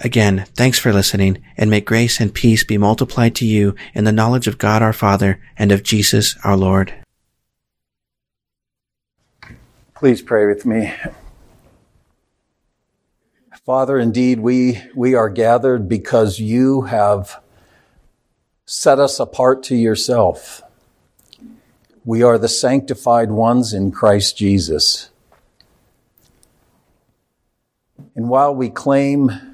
Again, thanks for listening, and may grace and peace be multiplied to you in the knowledge of God our Father and of Jesus our Lord. Please pray with me. Father, indeed, we, we are gathered because you have set us apart to yourself. We are the sanctified ones in Christ Jesus. And while we claim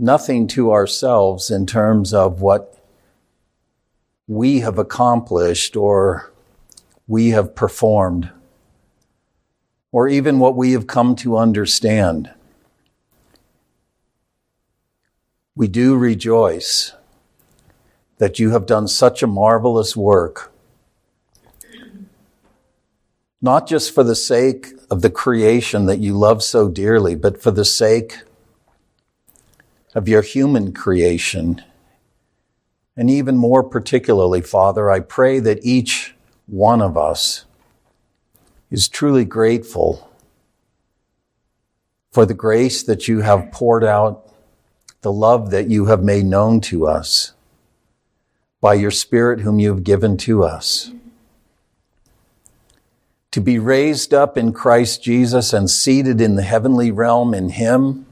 nothing to ourselves in terms of what we have accomplished or we have performed or even what we have come to understand. We do rejoice that you have done such a marvelous work, not just for the sake of the creation that you love so dearly, but for the sake of your human creation. And even more particularly, Father, I pray that each one of us is truly grateful for the grace that you have poured out, the love that you have made known to us by your Spirit whom you have given to us. To be raised up in Christ Jesus and seated in the heavenly realm in Him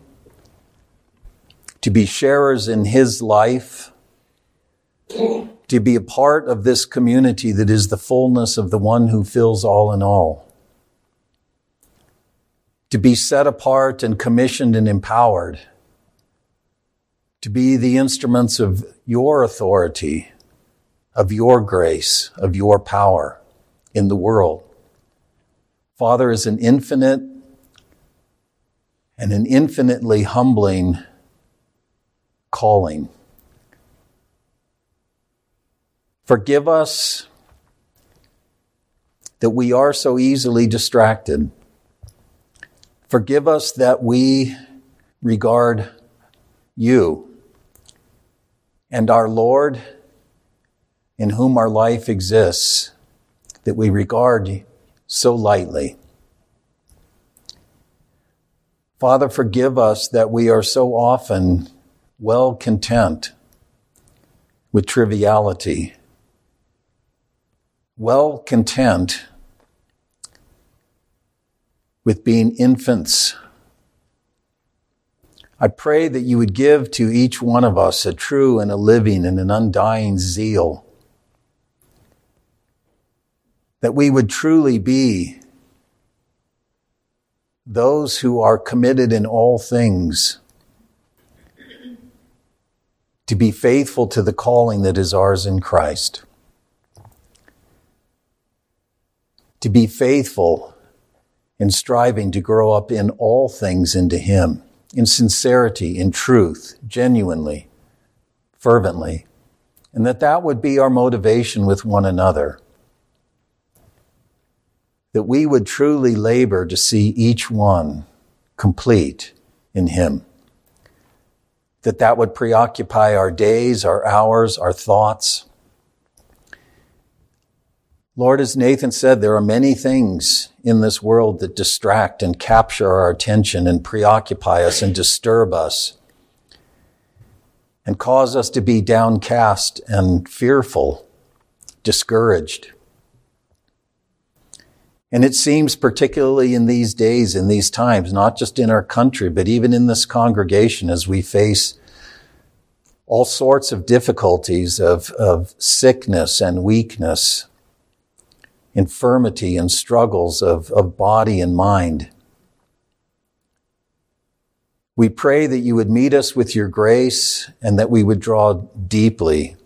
to be sharers in his life, to be a part of this community that is the fullness of the one who fills all in all. To be set apart and commissioned and empowered. To be the instruments of your authority, of your grace, of your power in the world. Father is an infinite and an infinitely humbling calling. Forgive us that we are so easily distracted. Forgive us that we regard you and our Lord in whom our life exists, that we regard so lightly. Father, forgive us that we are so often well content with triviality, well content with being infants. I pray that you would give to each one of us a true and a living and an undying zeal. That we would truly be those who are committed in all things to be faithful to the calling that is ours in Christ. To be faithful in striving to grow up in all things into Him, in sincerity, in truth, genuinely, fervently, and that that would be our motivation with one another. That we would truly labor to see each one complete in Him that that would preoccupy our days, our hours, our thoughts. Lord, as Nathan said, there are many things in this world that distract and capture our attention and preoccupy us and disturb us and cause us to be downcast and fearful, discouraged. And it seems particularly in these days, in these times, not just in our country, but even in this congregation as we face all sorts of difficulties of, of sickness and weakness, infirmity and struggles of, of body and mind. We pray that you would meet us with your grace and that we would draw deeply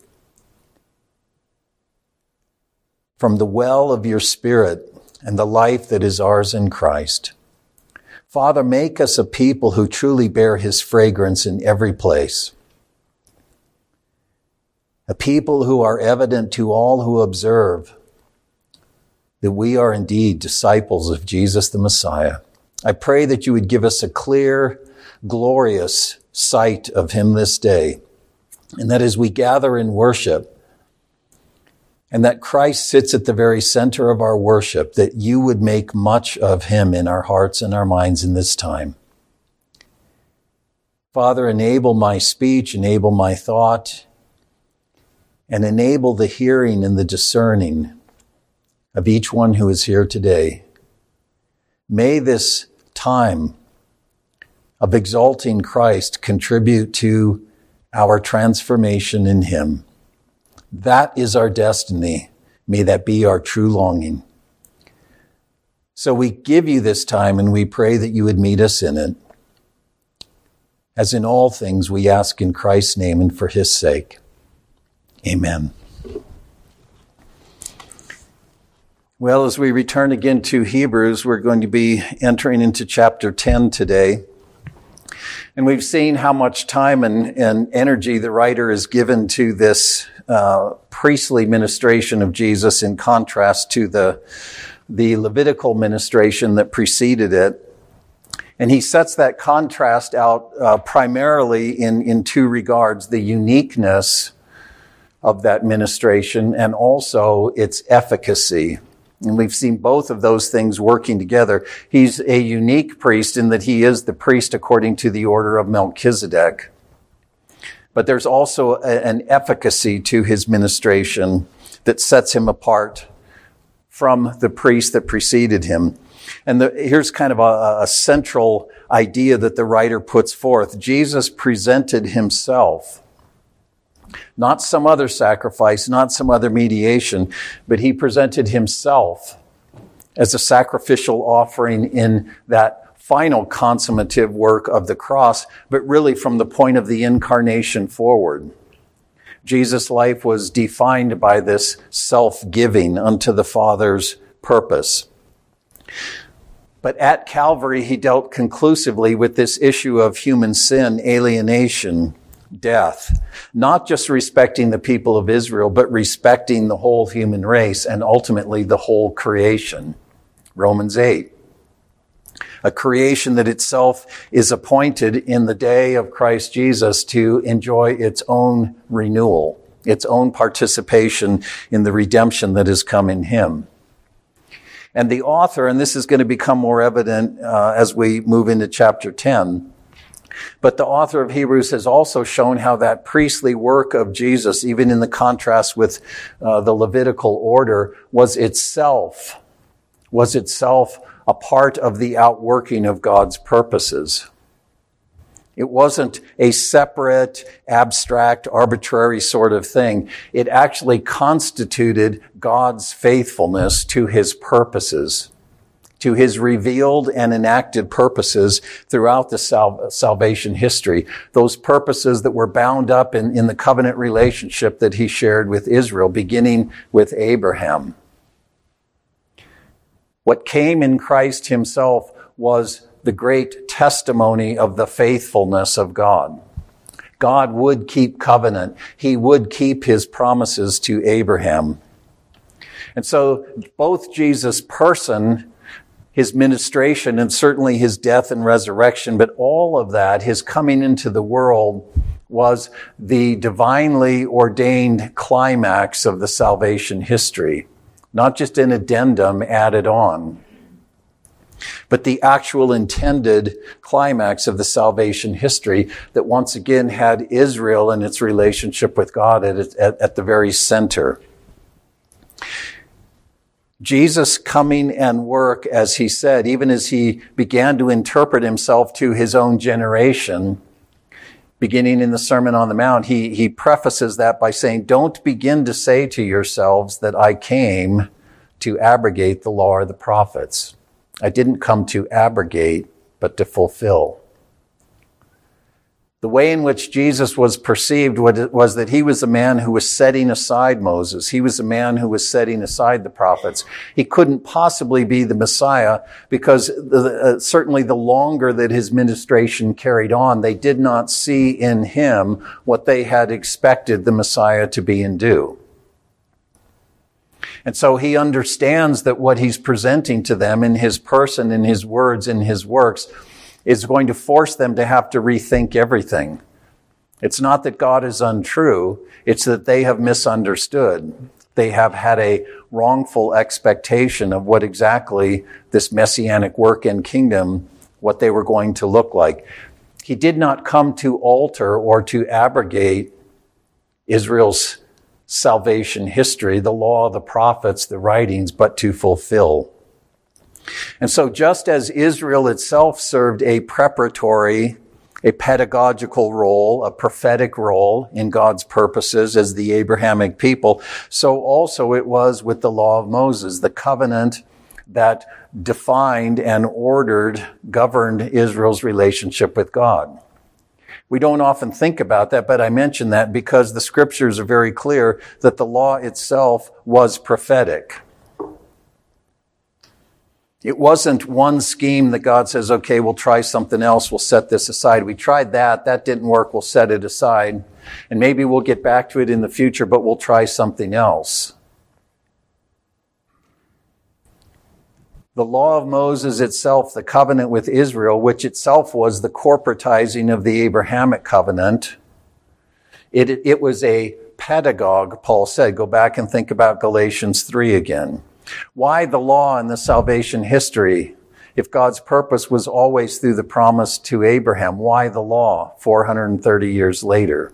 from the well of your spirit and the life that is ours in Christ. Father, make us a people who truly bear his fragrance in every place. A people who are evident to all who observe that we are indeed disciples of Jesus the Messiah. I pray that you would give us a clear, glorious sight of him this day. And that as we gather in worship, and that Christ sits at the very center of our worship, that you would make much of him in our hearts and our minds in this time. Father, enable my speech, enable my thought, and enable the hearing and the discerning of each one who is here today. May this time of exalting Christ contribute to our transformation in Him. That is our destiny. May that be our true longing. So we give you this time and we pray that you would meet us in it. As in all things, we ask in Christ's name and for his sake. Amen. Well, as we return again to Hebrews, we're going to be entering into chapter 10 today. And we've seen how much time and, and energy the writer has given to this uh, priestly ministration of Jesus in contrast to the, the Levitical ministration that preceded it. And he sets that contrast out uh, primarily in, in two regards the uniqueness of that ministration and also its efficacy. And we've seen both of those things working together. He's a unique priest in that he is the priest according to the order of Melchizedek. But there's also a, an efficacy to his ministration that sets him apart from the priest that preceded him. And the, here's kind of a, a central idea that the writer puts forth. Jesus presented himself not some other sacrifice, not some other mediation, but he presented himself as a sacrificial offering in that final consummative work of the cross, but really from the point of the incarnation forward. Jesus' life was defined by this self-giving unto the Father's purpose. But at Calvary, he dealt conclusively with this issue of human sin, alienation, death, not just respecting the people of Israel, but respecting the whole human race and ultimately the whole creation. Romans 8. A creation that itself is appointed in the day of Christ Jesus to enjoy its own renewal, its own participation in the redemption that has come in Him. And the author, and this is going to become more evident uh, as we move into chapter 10, but the author of Hebrews has also shown how that priestly work of Jesus, even in the contrast with uh, the Levitical order, was itself, was itself a part of the outworking of God's purposes. It wasn't a separate, abstract, arbitrary sort of thing. It actually constituted God's faithfulness to his purposes to his revealed and enacted purposes throughout the sal- salvation history. Those purposes that were bound up in, in the covenant relationship that he shared with Israel, beginning with Abraham. What came in Christ himself was the great testimony of the faithfulness of God. God would keep covenant. He would keep his promises to Abraham. And so both Jesus' person his ministration and certainly his death and resurrection, but all of that, his coming into the world was the divinely ordained climax of the salvation history, not just an addendum added on, but the actual intended climax of the salvation history that once again had Israel and its relationship with God at, at, at the very center. Jesus coming and work, as he said, even as he began to interpret himself to his own generation, beginning in the Sermon on the Mount, he, he prefaces that by saying, don't begin to say to yourselves that I came to abrogate the law or the prophets. I didn't come to abrogate, but to fulfill. The way in which Jesus was perceived was that he was a man who was setting aside Moses. He was a man who was setting aside the prophets. He couldn't possibly be the Messiah because the, uh, certainly the longer that his ministration carried on, they did not see in him what they had expected the Messiah to be and do. And so he understands that what he's presenting to them in his person, in his words, in his works, is going to force them to have to rethink everything. It's not that God is untrue, it's that they have misunderstood. They have had a wrongful expectation of what exactly this messianic work and kingdom, what they were going to look like. He did not come to alter or to abrogate Israel's salvation history, the law, the prophets, the writings, but to fulfill. And so just as Israel itself served a preparatory, a pedagogical role, a prophetic role in God's purposes as the Abrahamic people, so also it was with the law of Moses, the covenant that defined and ordered, governed Israel's relationship with God. We don't often think about that, but I mention that because the scriptures are very clear that the law itself was prophetic. It wasn't one scheme that God says, okay, we'll try something else. We'll set this aside. We tried that. That didn't work. We'll set it aside. And maybe we'll get back to it in the future, but we'll try something else. The law of Moses itself, the covenant with Israel, which itself was the corporatizing of the Abrahamic covenant, it, it was a pedagogue, Paul said. Go back and think about Galatians 3 again. Why the law and the salvation history? If God's purpose was always through the promise to Abraham, why the law 430 years later?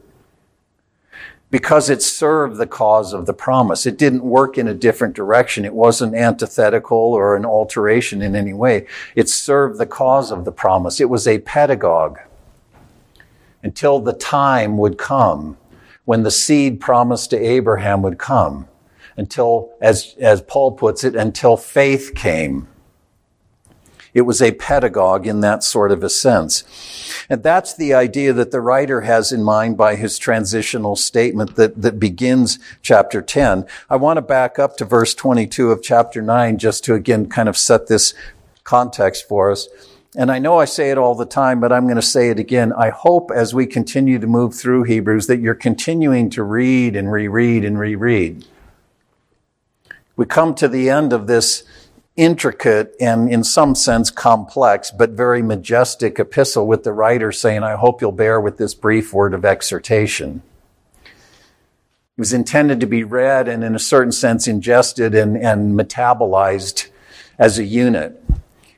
Because it served the cause of the promise. It didn't work in a different direction. It wasn't antithetical or an alteration in any way. It served the cause of the promise. It was a pedagogue until the time would come when the seed promised to Abraham would come until, as, as Paul puts it, until faith came. It was a pedagogue in that sort of a sense. And that's the idea that the writer has in mind by his transitional statement that, that begins chapter 10. I want to back up to verse 22 of chapter 9 just to again kind of set this context for us. And I know I say it all the time, but I'm going to say it again. I hope as we continue to move through Hebrews that you're continuing to read and reread and reread we come to the end of this intricate and in some sense complex, but very majestic epistle with the writer saying, I hope you'll bear with this brief word of exhortation. It was intended to be read and in a certain sense ingested and, and metabolized as a unit.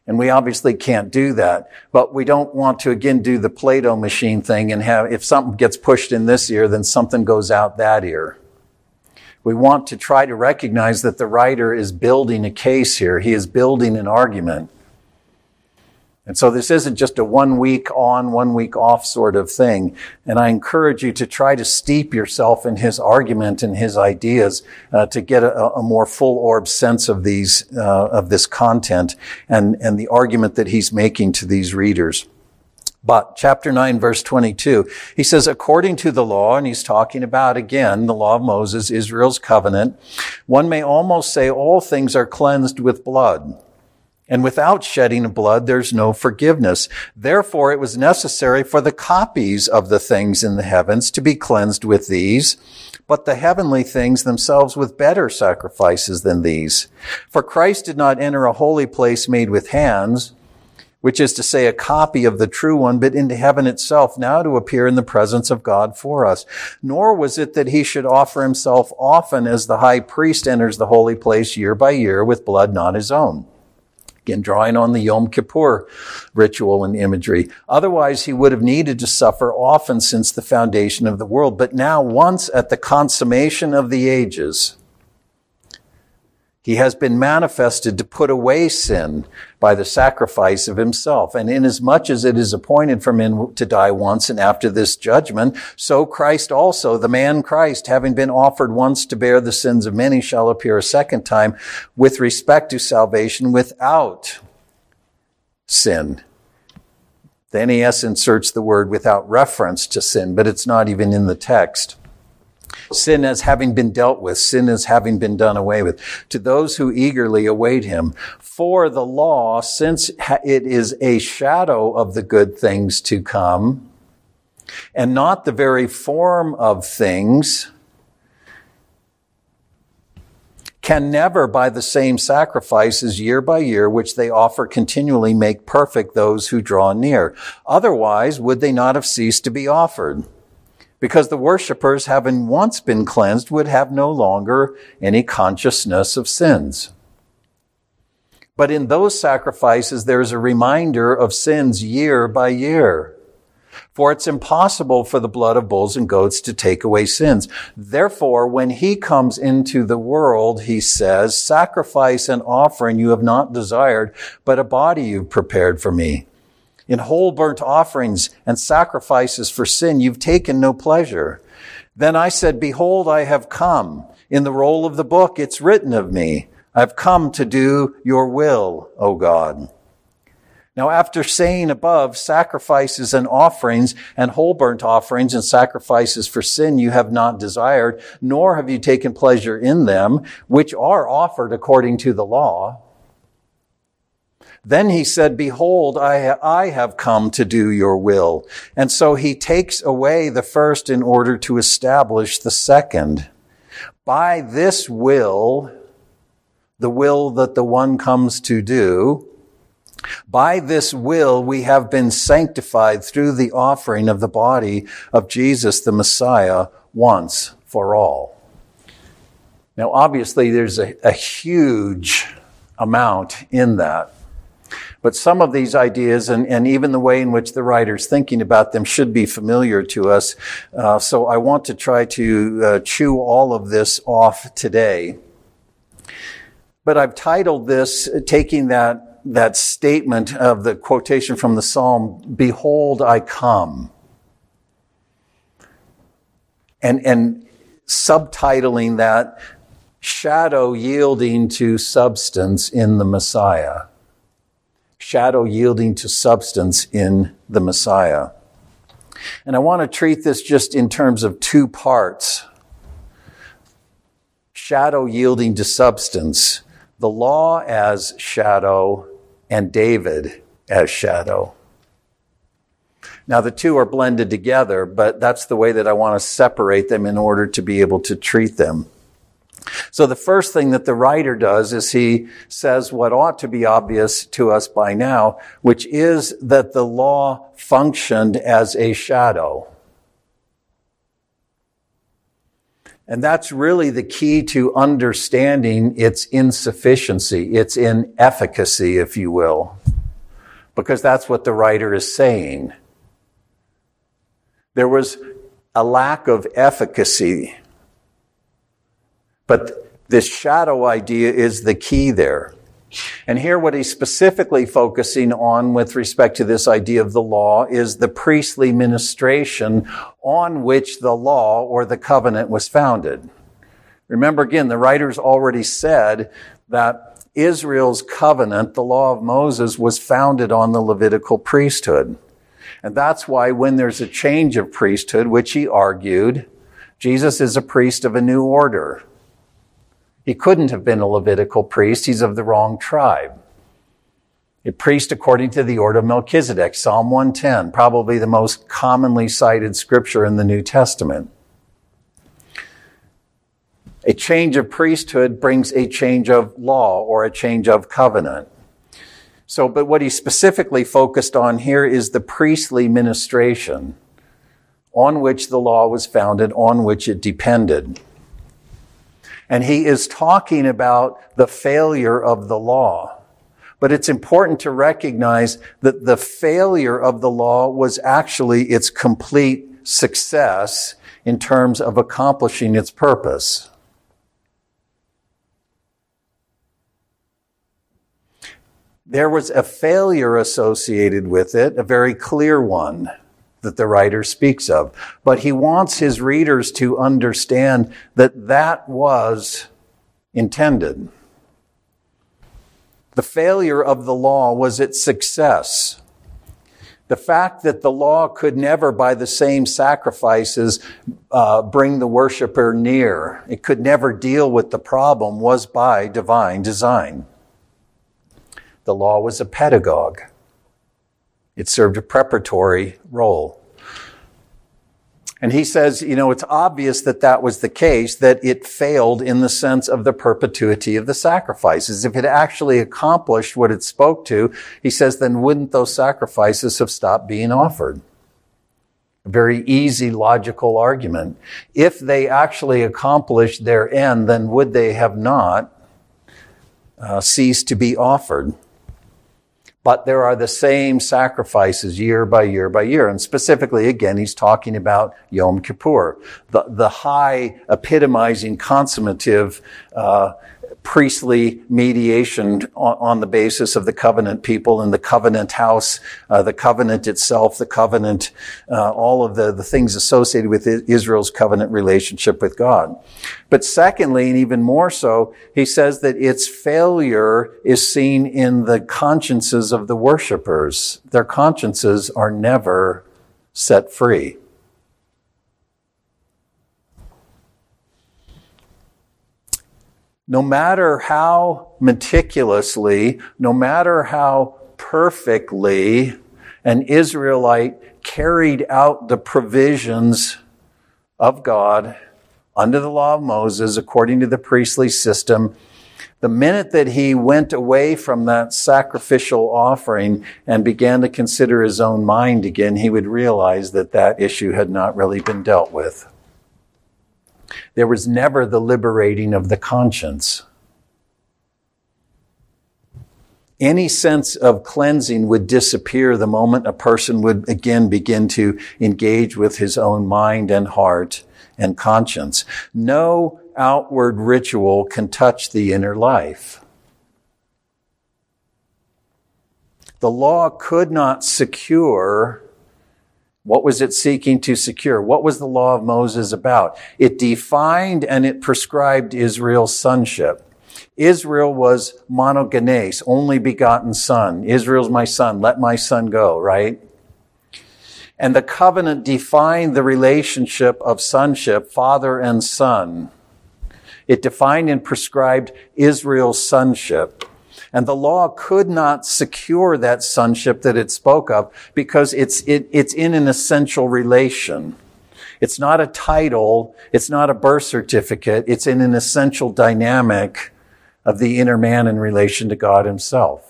And we obviously can't do that, but we don't want to again do the Play-Doh machine thing and have, if something gets pushed in this ear, then something goes out that ear. We want to try to recognize that the writer is building a case here. He is building an argument. And so this isn't just a one week on, one week off sort of thing. And I encourage you to try to steep yourself in his argument and his ideas uh, to get a, a, more full orb sense of these, uh, of this content and, and the argument that he's making to these readers. But chapter 9 verse 22, he says, according to the law, and he's talking about again the law of Moses, Israel's covenant, one may almost say all things are cleansed with blood. And without shedding of blood, there's no forgiveness. Therefore, it was necessary for the copies of the things in the heavens to be cleansed with these, but the heavenly things themselves with better sacrifices than these. For Christ did not enter a holy place made with hands, which is to say a copy of the true one, but into heaven itself, now to appear in the presence of God for us. Nor was it that he should offer himself often as the high priest enters the holy place year by year with blood not his own. Again, drawing on the Yom Kippur ritual and imagery. Otherwise, he would have needed to suffer often since the foundation of the world. But now, once at the consummation of the ages, he has been manifested to put away sin by the sacrifice of himself. And inasmuch as it is appointed for men to die once and after this judgment, so Christ also, the man Christ, having been offered once to bear the sins of many, shall appear a second time with respect to salvation without sin The NAS inserts the word without reference to sin, but it's not even in the text. Sin as having been dealt with, sin as having been done away with, to those who eagerly await him. For the law, since it is a shadow of the good things to come, and not the very form of things, can never by the same sacrifices year by year, which they offer continually, make perfect those who draw near. Otherwise, would they not have ceased to be offered? Because the worshippers, having once been cleansed, would have no longer any consciousness of sins. But in those sacrifices, there's a reminder of sins year by year. For it's impossible for the blood of bulls and goats to take away sins. Therefore, when he comes into the world, he says, sacrifice and offering you have not desired, but a body you've prepared for me. In whole burnt offerings and sacrifices for sin, you've taken no pleasure. Then I said, behold, I have come. In the roll of the book, it's written of me. I've come to do your will, O God. Now, after saying above, sacrifices and offerings and whole burnt offerings and sacrifices for sin you have not desired, nor have you taken pleasure in them, which are offered according to the law. Then he said, behold, I, I have come to do your will. And so he takes away the first in order to establish the second. By this will, the will that the one comes to do, by this will, we have been sanctified through the offering of the body of Jesus, the Messiah, once for all. Now, obviously, there's a, a huge amount in that. But some of these ideas and, and even the way in which the writer's thinking about them should be familiar to us. Uh, so I want to try to uh, chew all of this off today. But I've titled this, taking that that statement of the quotation from the Psalm, Behold, I come. And, and subtitling that, shadow yielding to substance in the Messiah. Shadow yielding to substance in the Messiah. And I want to treat this just in terms of two parts. Shadow yielding to substance. The law as shadow and David as shadow. Now, the two are blended together, but that's the way that I want to separate them in order to be able to treat them. So the first thing that the writer does is he says what ought to be obvious to us by now, which is that the law functioned as a shadow. And that's really the key to understanding its insufficiency, its inefficacy, if you will, because that's what the writer is saying. There was a lack of efficacy, but this shadow idea is the key there. And here, what he's specifically focusing on with respect to this idea of the law is the priestly ministration on which the law or the covenant was founded. Remember again, the writers already said that Israel's covenant, the law of Moses, was founded on the Levitical priesthood. And that's why when there's a change of priesthood, which he argued, Jesus is a priest of a new order. He couldn't have been a Levitical priest. He's of the wrong tribe. A priest according to the order of Melchizedek, Psalm 110, probably the most commonly cited scripture in the New Testament. A change of priesthood brings a change of law or a change of covenant. So, but what he specifically focused on here is the priestly ministration on which the law was founded, on which it depended. And he is talking about the failure of the law. But it's important to recognize that the failure of the law was actually its complete success in terms of accomplishing its purpose. There was a failure associated with it, a very clear one that the writer speaks of. But he wants his readers to understand that that was intended. The failure of the law was its success. The fact that the law could never, by the same sacrifices, uh, bring the worshiper near, it could never deal with the problem, was by divine design. The law was a pedagogue. It served a preparatory role. And he says, you know, it's obvious that that was the case, that it failed in the sense of the perpetuity of the sacrifices. If it actually accomplished what it spoke to, he says, then wouldn't those sacrifices have stopped being offered? A very easy logical argument. If they actually accomplished their end, then would they have not uh, ceased to be offered? But there are the same sacrifices year by year by year. And specifically, again, he's talking about Yom Kippur, the, the high epitomizing consummative uh, priestly mediation on, on, the basis of the covenant people and the covenant house, uh, the covenant itself, the covenant, uh, all of the, the things associated with Israel's covenant relationship with God. But secondly, and even more so, he says that its failure is seen in the consciences of the worshipers. Their consciences are never set free. No matter how meticulously, no matter how perfectly an Israelite carried out the provisions of God under the law of Moses, according to the priestly system, the minute that he went away from that sacrificial offering and began to consider his own mind again, he would realize that that issue had not really been dealt with. There was never the liberating of the conscience. Any sense of cleansing would disappear the moment a person would again begin to engage with his own mind and heart and conscience. No outward ritual can touch the inner life. The law could not secure what was it seeking to secure? What was the law of Moses about? It defined and it prescribed Israel's sonship. Israel was monogenes, only begotten son. Israel's my son. Let my son go, right? And the covenant defined the relationship of sonship, father and son. It defined and prescribed Israel's sonship. And the law could not secure that sonship that it spoke of because it's, it, it's in an essential relation. It's not a title. It's not a birth certificate. It's in an essential dynamic of the inner man in relation to God himself.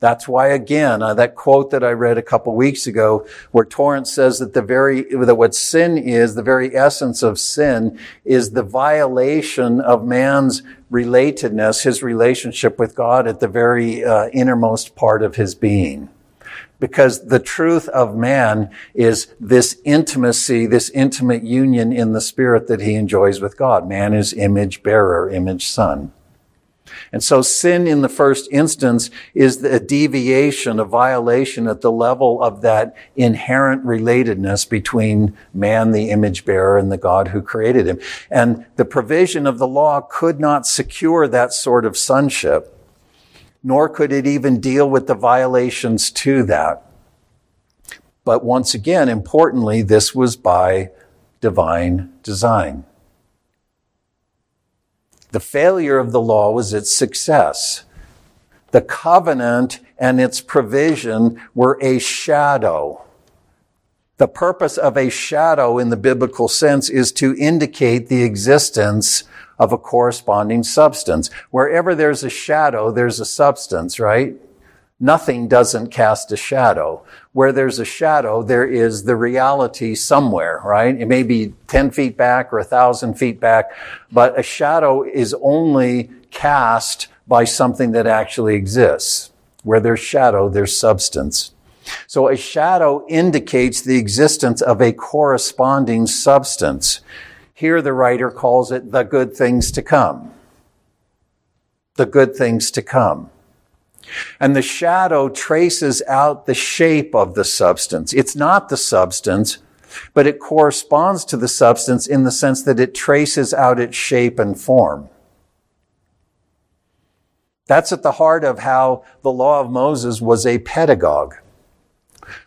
That's why, again, uh, that quote that I read a couple weeks ago, where Torrance says that the very, that what sin is, the very essence of sin, is the violation of man's relatedness, his relationship with God at the very uh, innermost part of his being. Because the truth of man is this intimacy, this intimate union in the spirit that he enjoys with God. Man is image bearer, image son. And so sin in the first instance is a deviation, a violation at the level of that inherent relatedness between man, the image bearer, and the God who created him. And the provision of the law could not secure that sort of sonship, nor could it even deal with the violations to that. But once again, importantly, this was by divine design. The failure of the law was its success. The covenant and its provision were a shadow. The purpose of a shadow in the biblical sense is to indicate the existence of a corresponding substance. Wherever there's a shadow, there's a substance, right? Nothing doesn't cast a shadow. Where there's a shadow, there is the reality somewhere, right? It may be 10 feet back or a thousand feet back, but a shadow is only cast by something that actually exists. Where there's shadow, there's substance. So a shadow indicates the existence of a corresponding substance. Here the writer calls it the good things to come. The good things to come. And the shadow traces out the shape of the substance. It's not the substance, but it corresponds to the substance in the sense that it traces out its shape and form. That's at the heart of how the law of Moses was a pedagogue.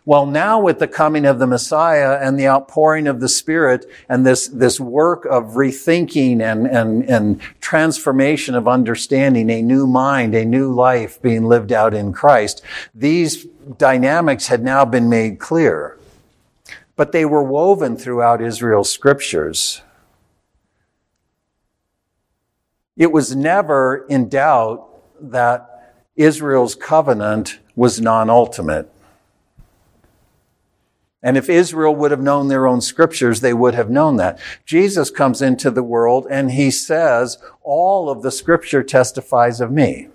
Well, now with the coming of the Messiah and the outpouring of the Spirit and this, this work of rethinking and, and, and transformation of understanding, a new mind, a new life being lived out in Christ, these dynamics had now been made clear. But they were woven throughout Israel's scriptures. It was never in doubt that Israel's covenant was non-ultimate. And if Israel would have known their own scriptures, they would have known that. Jesus comes into the world and he says, all of the scripture testifies of me.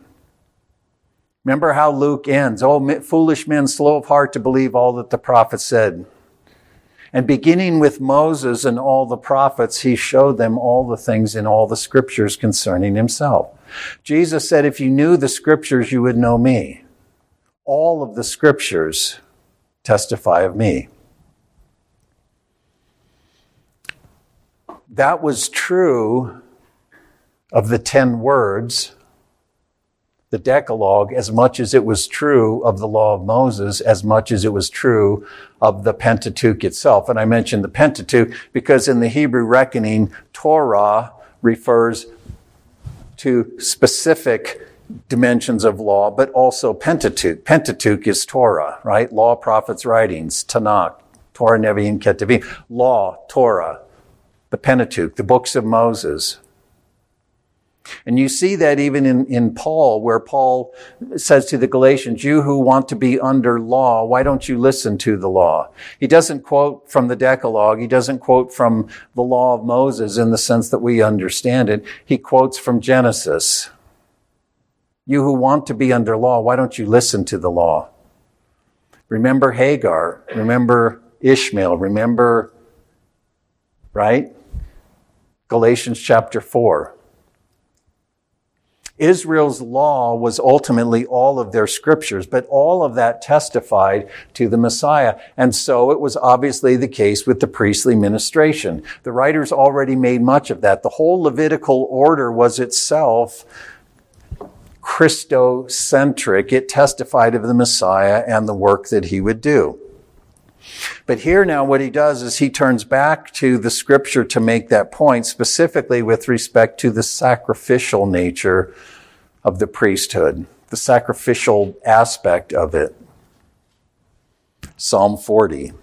Remember how Luke ends, oh, foolish men, slow of heart to believe all that the prophets said. And beginning with Moses and all the prophets, he showed them all the things in all the scriptures concerning himself. Jesus said, if you knew the scriptures, you would know me. All of the scriptures testify of me. That was true of the 10 words, the Decalogue, as much as it was true of the law of Moses, as much as it was true of the Pentateuch itself. And I mentioned the Pentateuch because in the Hebrew reckoning, Torah refers to specific dimensions of law, but also Pentateuch. Pentateuch is Torah, right? Law, prophets, writings, Tanakh, Torah, Nevi'im, Ketuvim. Law, Torah, the Pentateuch, the books of Moses. And you see that even in, in Paul, where Paul says to the Galatians, you who want to be under law, why don't you listen to the law? He doesn't quote from the Decalogue. He doesn't quote from the law of Moses in the sense that we understand it. He quotes from Genesis. You who want to be under law, why don't you listen to the law? Remember Hagar. Remember Ishmael. Remember, right? Galatians chapter 4. Israel's law was ultimately all of their scriptures, but all of that testified to the Messiah. And so it was obviously the case with the priestly ministration. The writers already made much of that. The whole Levitical order was itself Christocentric. It testified of the Messiah and the work that he would do. But here now what he does is he turns back to the scripture to make that point, specifically with respect to the sacrificial nature of the priesthood, the sacrificial aspect of it. Psalm 40.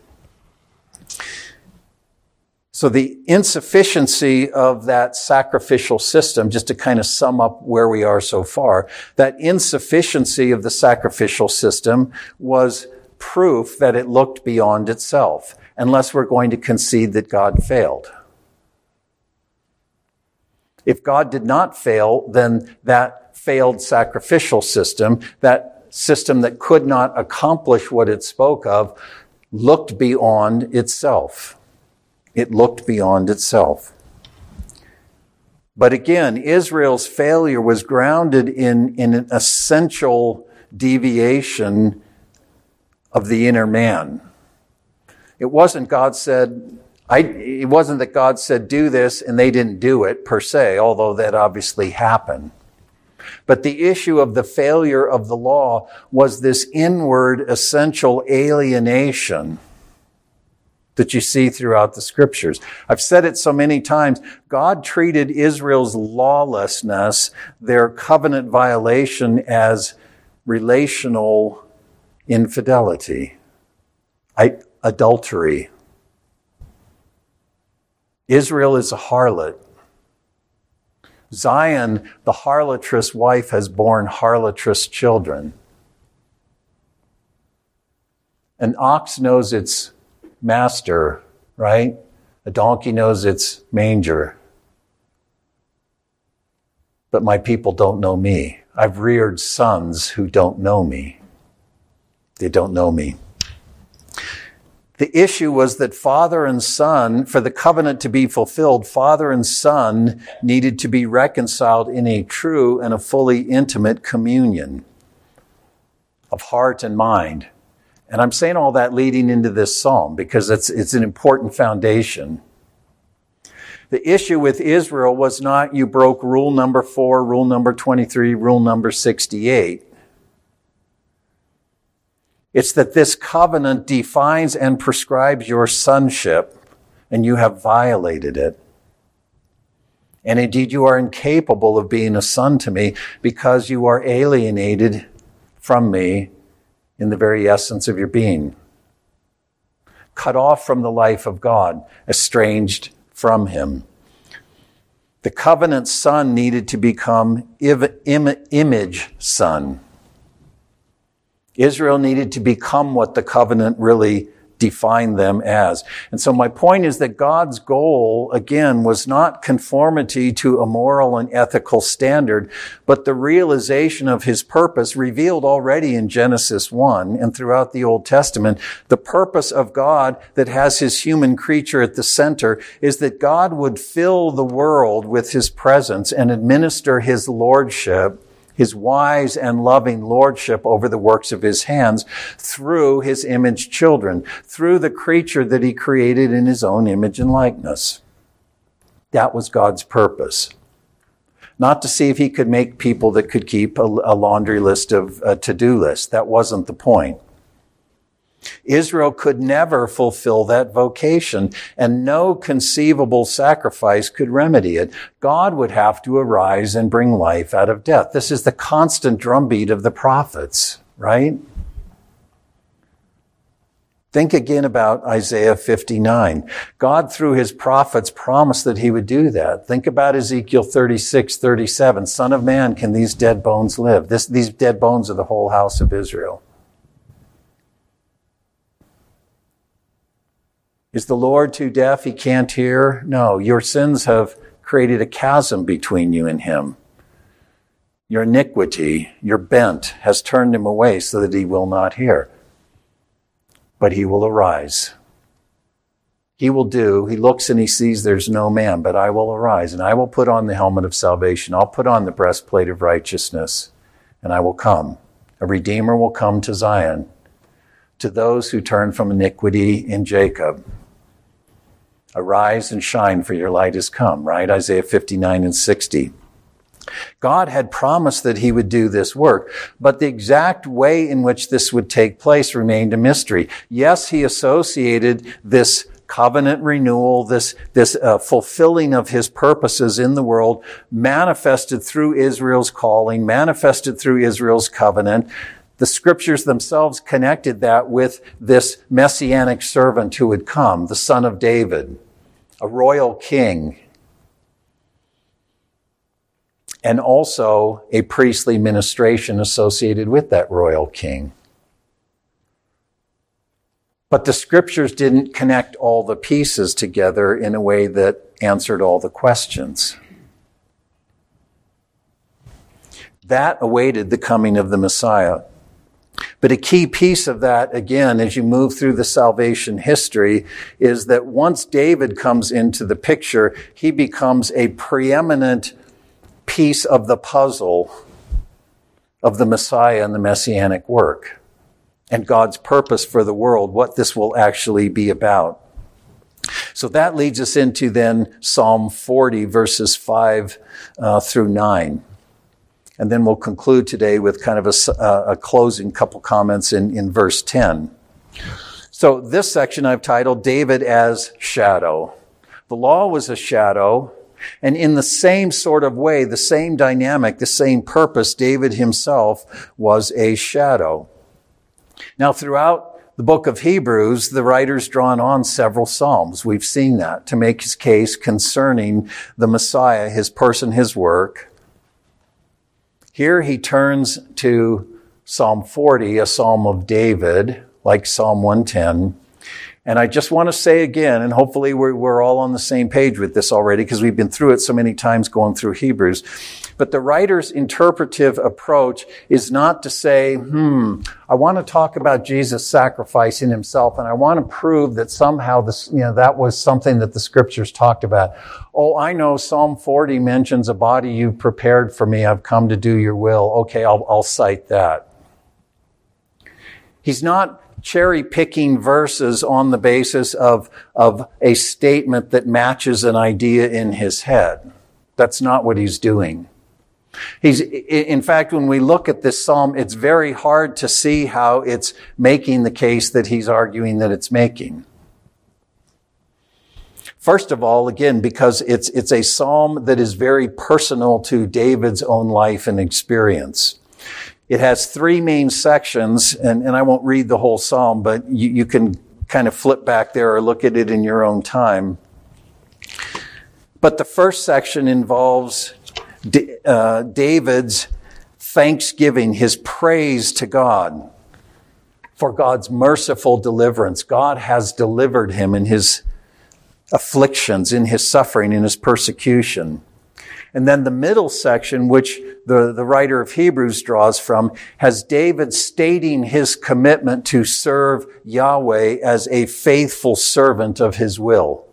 So the insufficiency of that sacrificial system, just to kind of sum up where we are so far, that insufficiency of the sacrificial system was proof that it looked beyond itself, unless we're going to concede that God failed. If God did not fail, then that failed sacrificial system, that system that could not accomplish what it spoke of, looked beyond itself. It looked beyond itself. But again, Israel's failure was grounded in, in an essential deviation of the inner man. It wasn't God said, I, it wasn't that God said do this and they didn't do it per se, although that obviously happened. But the issue of the failure of the law was this inward essential alienation that you see throughout the scriptures. I've said it so many times. God treated Israel's lawlessness, their covenant violation as relational infidelity, adultery. Israel is a harlot. Zion, the harlotress wife, has borne harlotress children. An ox knows its master, right? A donkey knows its manger. But my people don't know me. I've reared sons who don't know me. They don't know me. The issue was that father and son, for the covenant to be fulfilled, father and son needed to be reconciled in a true and a fully intimate communion of heart and mind. And I'm saying all that leading into this psalm because it's, it's an important foundation. The issue with Israel was not you broke rule number four, rule number 23, rule number 68. It's that this covenant defines and prescribes your sonship, and you have violated it. And indeed, you are incapable of being a son to me because you are alienated from me in the very essence of your being. Cut off from the life of God, estranged from Him. The covenant son needed to become image son. Israel needed to become what the covenant really define them as. And so my point is that God's goal, again, was not conformity to a moral and ethical standard, but the realization of his purpose revealed already in Genesis 1 and throughout the Old Testament. The purpose of God that has his human creature at the center is that God would fill the world with his presence and administer his lordship his wise and loving lordship over the works of his hands through his image children, through the creature that he created in his own image and likeness. That was God's purpose. Not to see if he could make people that could keep a, laundry list of a to-do list. That wasn't the point. Israel could never fulfill that vocation, and no conceivable sacrifice could remedy it. God would have to arise and bring life out of death. This is the constant drumbeat of the prophets, right? Think again about Isaiah 59. God, through his prophets, promised that he would do that. Think about Ezekiel 36, 37. Son of man, can these dead bones live? This, these dead bones are the whole house of Israel. Is the Lord too deaf? He can't hear? No, your sins have created a chasm between you and him. Your iniquity, your bent, has turned him away so that he will not hear. But he will arise. He will do, he looks and he sees there's no man, but I will arise and I will put on the helmet of salvation. I'll put on the breastplate of righteousness and I will come. A redeemer will come to Zion, to those who turn from iniquity in Jacob. Arise and shine, for your light has come, right? Isaiah 59 and 60. God had promised that he would do this work, but the exact way in which this would take place remained a mystery. Yes, he associated this covenant renewal, this, this uh, fulfilling of his purposes in the world, manifested through Israel's calling, manifested through Israel's covenant. The scriptures themselves connected that with this messianic servant who would come, the son of David, a royal king, and also a priestly ministration associated with that royal king. But the scriptures didn't connect all the pieces together in a way that answered all the questions. That awaited the coming of the Messiah. But a key piece of that, again, as you move through the salvation history, is that once David comes into the picture, he becomes a preeminent piece of the puzzle of the Messiah and the messianic work and God's purpose for the world, what this will actually be about. So that leads us into then Psalm 40 verses 5 uh, through 9. And then we'll conclude today with kind of a, a closing couple comments in, in verse 10. So this section I've titled David as Shadow. The law was a shadow, and in the same sort of way, the same dynamic, the same purpose, David himself was a shadow. Now, throughout the book of Hebrews, the writer's drawn on several Psalms. We've seen that to make his case concerning the Messiah, his person, his work. Here he turns to Psalm 40, a psalm of David, like Psalm 110. And I just want to say again, and hopefully we're, all on the same page with this already because we've been through it so many times going through Hebrews. But the writer's interpretive approach is not to say, hmm, I want to talk about Jesus sacrificing himself and I want to prove that somehow this, you know, that was something that the scriptures talked about. Oh, I know Psalm 40 mentions a body you've prepared for me. I've come to do your will. Okay, I'll, I'll cite that. He's not cherry picking verses on the basis of, of a statement that matches an idea in his head. That's not what he's doing. He's, in fact, when we look at this psalm, it's very hard to see how it's making the case that he's arguing that it's making. First of all, again, because it's, it's a psalm that is very personal to David's own life and experience. It has three main sections, and, and I won't read the whole psalm, but you, you can kind of flip back there or look at it in your own time. But the first section involves uh, David's thanksgiving, his praise to God for God's merciful deliverance. God has delivered him in his afflictions, in his suffering, in his persecution. And then the middle section, which the, the writer of Hebrews draws from, has David stating his commitment to serve Yahweh as a faithful servant of his will.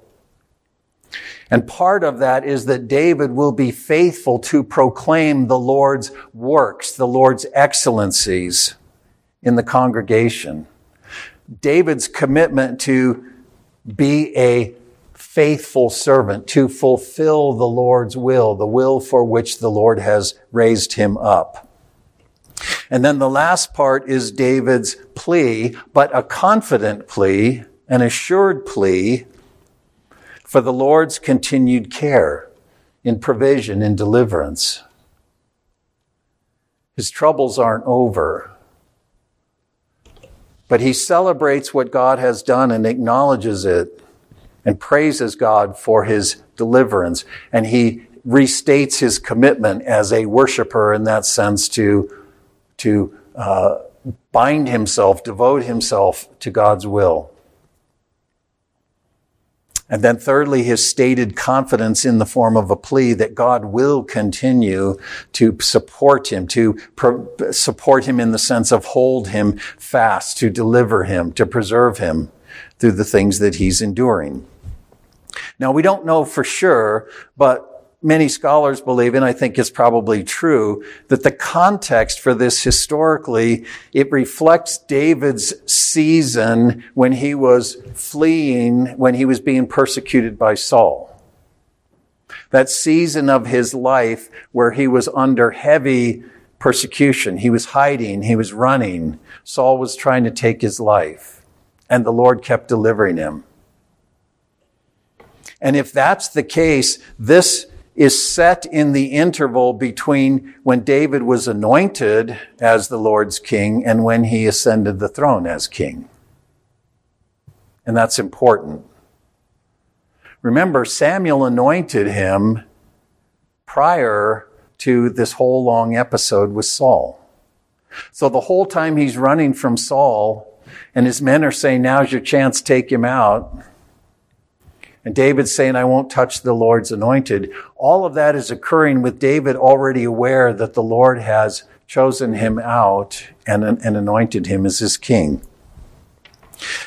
And part of that is that David will be faithful to proclaim the Lord's works, the Lord's excellencies in the congregation. David's commitment to be a faithful servant to fulfill the Lord's will, the will for which the Lord has raised him up. And then the last part is David's plea, but a confident plea, an assured plea for the Lord's continued care in provision and deliverance. His troubles aren't over. But he celebrates what God has done and acknowledges it and praises God for his deliverance. And he restates his commitment as a worshiper in that sense to, to uh, bind himself, devote himself to God's will. And then thirdly, his stated confidence in the form of a plea that God will continue to support him, to pro- support him in the sense of hold him fast, to deliver him, to preserve him through the things that he's enduring. Now, we don't know for sure, but many scholars believe, and I think it's probably true, that the context for this historically, it reflects David's season when he was fleeing, when he was being persecuted by Saul. That season of his life where he was under heavy persecution. He was hiding. He was running. Saul was trying to take his life and the Lord kept delivering him. And if that's the case, this is set in the interval between when David was anointed as the Lord's king and when he ascended the throne as king. And that's important. Remember, Samuel anointed him prior to this whole long episode with Saul. So the whole time he's running from Saul and his men are saying, now's your chance, take him out. And David's saying, I won't touch the Lord's anointed. All of that is occurring with David already aware that the Lord has chosen him out and, and anointed him as his king.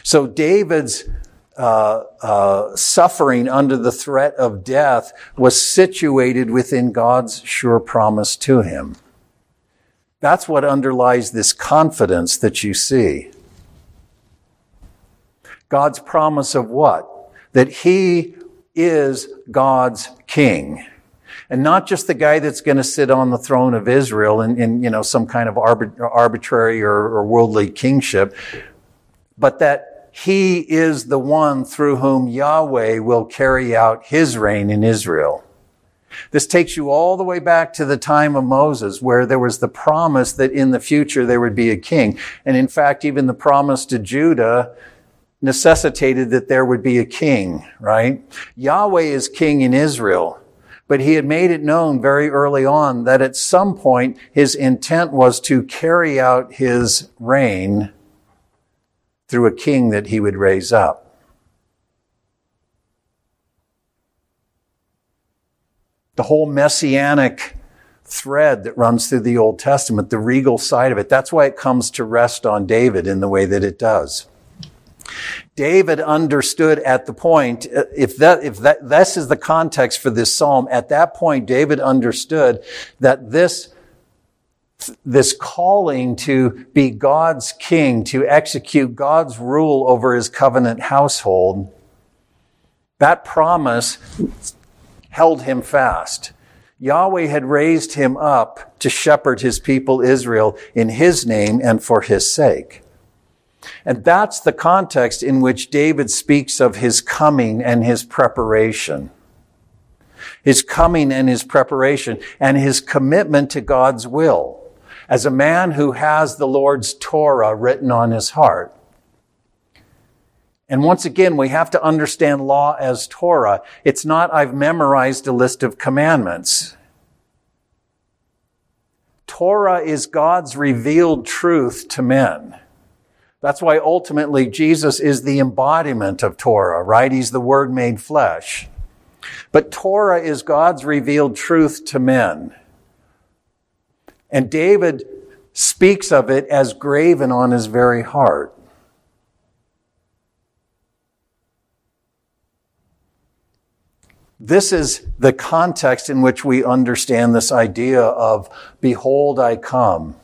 So David's uh, uh, suffering under the threat of death was situated within God's sure promise to him. That's what underlies this confidence that you see. God's promise of what? That he is God's king. And not just the guy that's going to sit on the throne of Israel in, in you know, some kind of arbitrary or, or worldly kingship, but that he is the one through whom Yahweh will carry out his reign in Israel. This takes you all the way back to the time of Moses, where there was the promise that in the future there would be a king. And in fact, even the promise to Judah necessitated that there would be a king, right? Yahweh is king in Israel, but he had made it known very early on that at some point his intent was to carry out his reign through a king that he would raise up. The whole messianic thread that runs through the Old Testament, the regal side of it, that's why it comes to rest on David in the way that it does. David understood at the point, if that, if that, this is the context for this psalm, at that point, David understood that this, this calling to be God's king, to execute God's rule over his covenant household, that promise held him fast. Yahweh had raised him up to shepherd his people Israel in his name and for his sake. And that's the context in which David speaks of his coming and his preparation. His coming and his preparation and his commitment to God's will as a man who has the Lord's Torah written on his heart. And once again, we have to understand law as Torah. It's not, I've memorized a list of commandments. Torah is God's revealed truth to men. That's why ultimately Jesus is the embodiment of Torah, right? He's the Word made flesh. But Torah is God's revealed truth to men. And David speaks of it as graven on his very heart. This is the context in which we understand this idea of, behold, I come.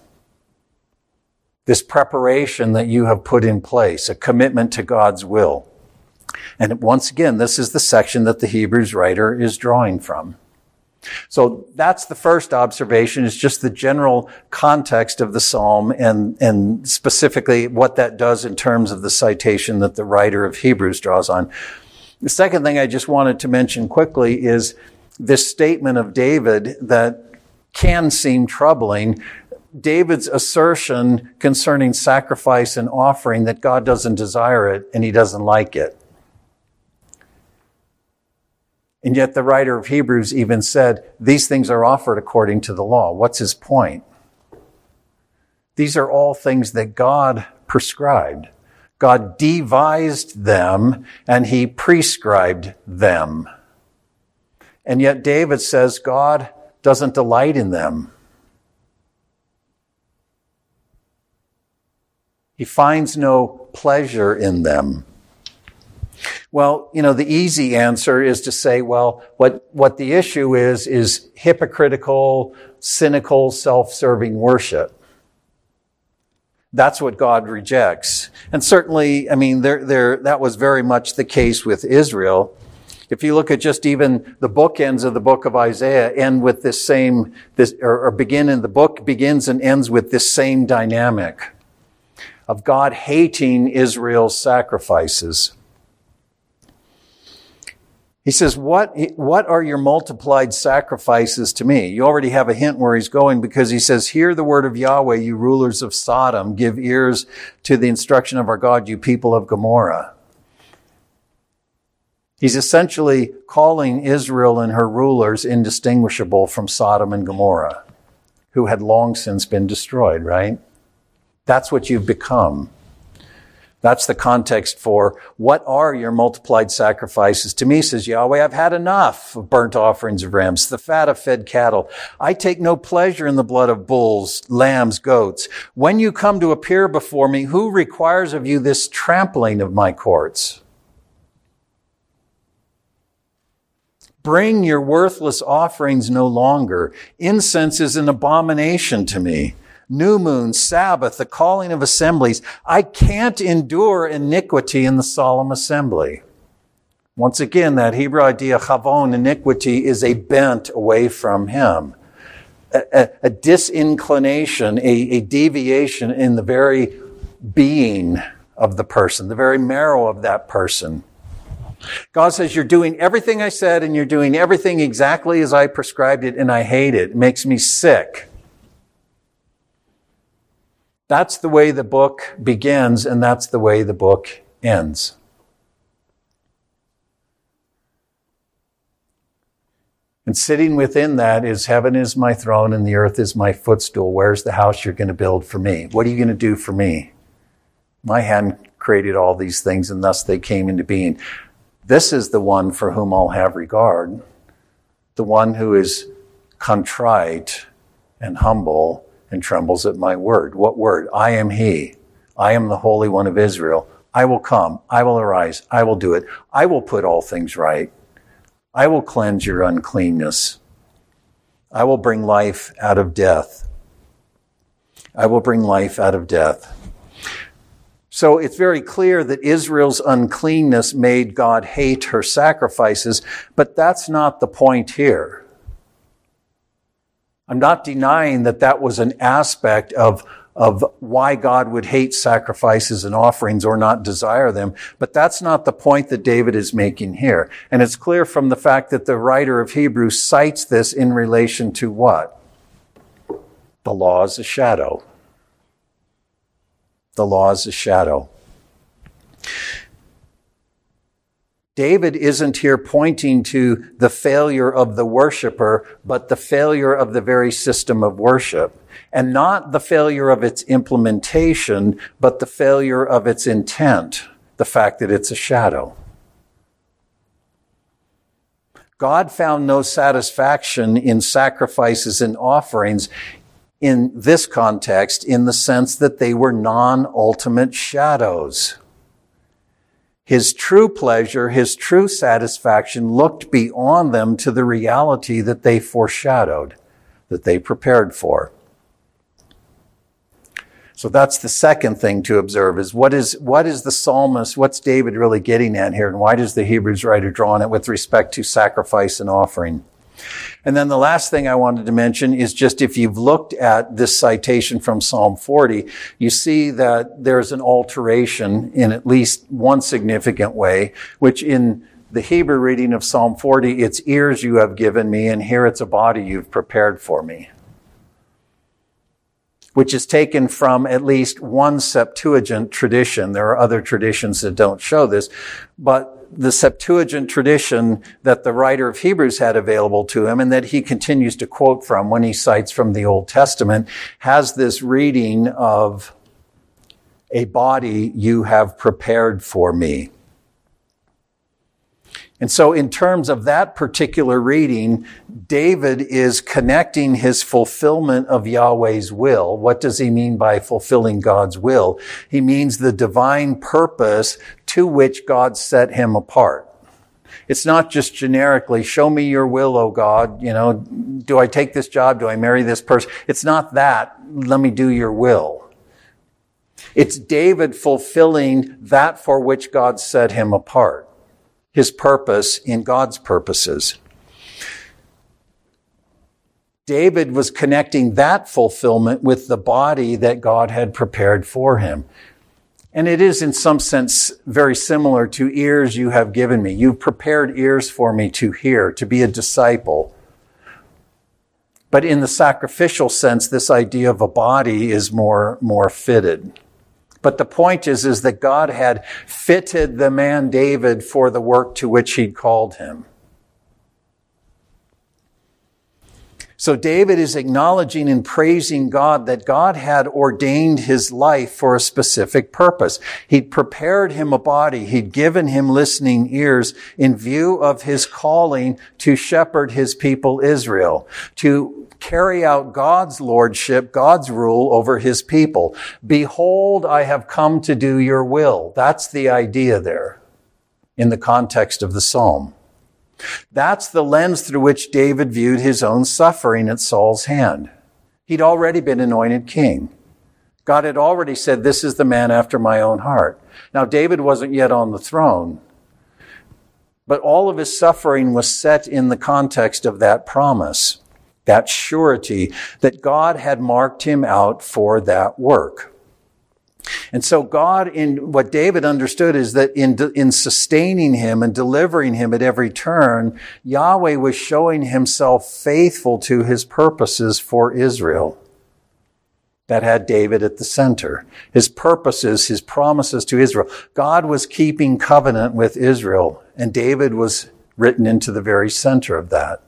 This preparation that you have put in place, a commitment to God's will. And once again, this is the section that the Hebrews writer is drawing from. So that's the first observation is just the general context of the psalm and, and specifically what that does in terms of the citation that the writer of Hebrews draws on. The second thing I just wanted to mention quickly is this statement of David that can seem troubling. David's assertion concerning sacrifice and offering that God doesn't desire it and he doesn't like it. And yet the writer of Hebrews even said, these things are offered according to the law. What's his point? These are all things that God prescribed. God devised them and he prescribed them. And yet David says God doesn't delight in them. He finds no pleasure in them. Well, you know, the easy answer is to say, well, what, what the issue is, is hypocritical, cynical, self-serving worship. That's what God rejects. And certainly, I mean, there, there, that was very much the case with Israel. If you look at just even the bookends of the book of Isaiah, end with this same, this, or, or begin in the book begins and ends with this same dynamic of God hating Israel's sacrifices. He says, what, what are your multiplied sacrifices to me? You already have a hint where he's going because he says, hear the word of Yahweh, you rulers of Sodom. Give ears to the instruction of our God, you people of Gomorrah. He's essentially calling Israel and her rulers indistinguishable from Sodom and Gomorrah, who had long since been destroyed, right? That's what you've become. That's the context for what are your multiplied sacrifices to me, says Yahweh. I've had enough of burnt offerings of rams, the fat of fed cattle. I take no pleasure in the blood of bulls, lambs, goats. When you come to appear before me, who requires of you this trampling of my courts? Bring your worthless offerings no longer. Incense is an abomination to me new moon, Sabbath, the calling of assemblies. I can't endure iniquity in the solemn assembly. Once again, that Hebrew idea, chavon, iniquity, is a bent away from him. A, a, a disinclination, a, a deviation in the very being of the person, the very marrow of that person. God says, You're doing everything I said, and you're doing everything exactly as I prescribed it, and I hate it. It makes me sick. That's the way the book begins, and that's the way the book ends. And sitting within that is heaven is my throne and the earth is my footstool. Where's the house you're going to build for me? What are you going to do for me? My hand created all these things and thus they came into being. This is the one for whom I'll have regard. The one who is contrite and humble and trembles at my word. What word? I am he. I am the Holy One of Israel. I will come. I will arise. I will do it. I will put all things right. I will cleanse your uncleanness. I will bring life out of death. I will bring life out of death. So it's very clear that Israel's uncleanness made God hate her sacrifices, but that's not the point here. I'm not denying that that was an aspect of, of why God would hate sacrifices and offerings or not desire them. But that's not the point that David is making here. And it's clear from the fact that the writer of Hebrews cites this in relation to what? The law is a shadow. The law is a shadow. David isn't here pointing to the failure of the worshiper, but the failure of the very system of worship. And not the failure of its implementation, but the failure of its intent, the fact that it's a shadow. God found no satisfaction in sacrifices and offerings in this context in the sense that they were non-ultimate shadows. His true pleasure, his true satisfaction looked beyond them to the reality that they foreshadowed, that they prepared for. So that's the second thing to observe is what is, what is the psalmist, what's David really getting at here, and why does the Hebrews writer draw on it with respect to sacrifice and offering? And then the last thing I wanted to mention is just if you've looked at this citation from Psalm 40, you see that there's an alteration in at least one significant way, which in the Hebrew reading of Psalm 40, it's ears you have given me, and here it's a body you've prepared for me. Which is taken from at least one Septuagint tradition. There are other traditions that don't show this, but the Septuagint tradition that the writer of Hebrews had available to him and that he continues to quote from when he cites from the Old Testament has this reading of a body you have prepared for me. And so, in terms of that particular reading, David is connecting his fulfillment of Yahweh's will. What does he mean by fulfilling God's will? He means the divine purpose to which God set him apart. It's not just generically, show me your will, O God. You know, do I take this job? Do I marry this person? It's not that. Let me do your will. It's David fulfilling that for which God set him apart his purpose in God's purposes. David was connecting that fulfillment with the body that God had prepared for him. And it is in some sense very similar to ears you have given me. You've prepared ears for me to hear, to be a disciple. But in the sacrificial sense, this idea of a body is more, more fitted. But the point is, is that God had fitted the man David for the work to which he'd called him. So David is acknowledging and praising God that God had ordained his life for a specific purpose. He'd prepared him a body. He'd given him listening ears in view of his calling to shepherd his people Israel, to carry out God's lordship, God's rule over his people. Behold, I have come to do your will. That's the idea there in the context of the psalm. That's the lens through which David viewed his own suffering at Saul's hand. He'd already been anointed king. God had already said, This is the man after my own heart. Now, David wasn't yet on the throne, but all of his suffering was set in the context of that promise that surety that God had marked him out for that work. And so God, in what David understood is that in, in sustaining him and delivering him at every turn, Yahweh was showing himself faithful to his purposes for Israel. That had David at the center. His purposes, his promises to Israel. God was keeping covenant with Israel, and David was written into the very center of that.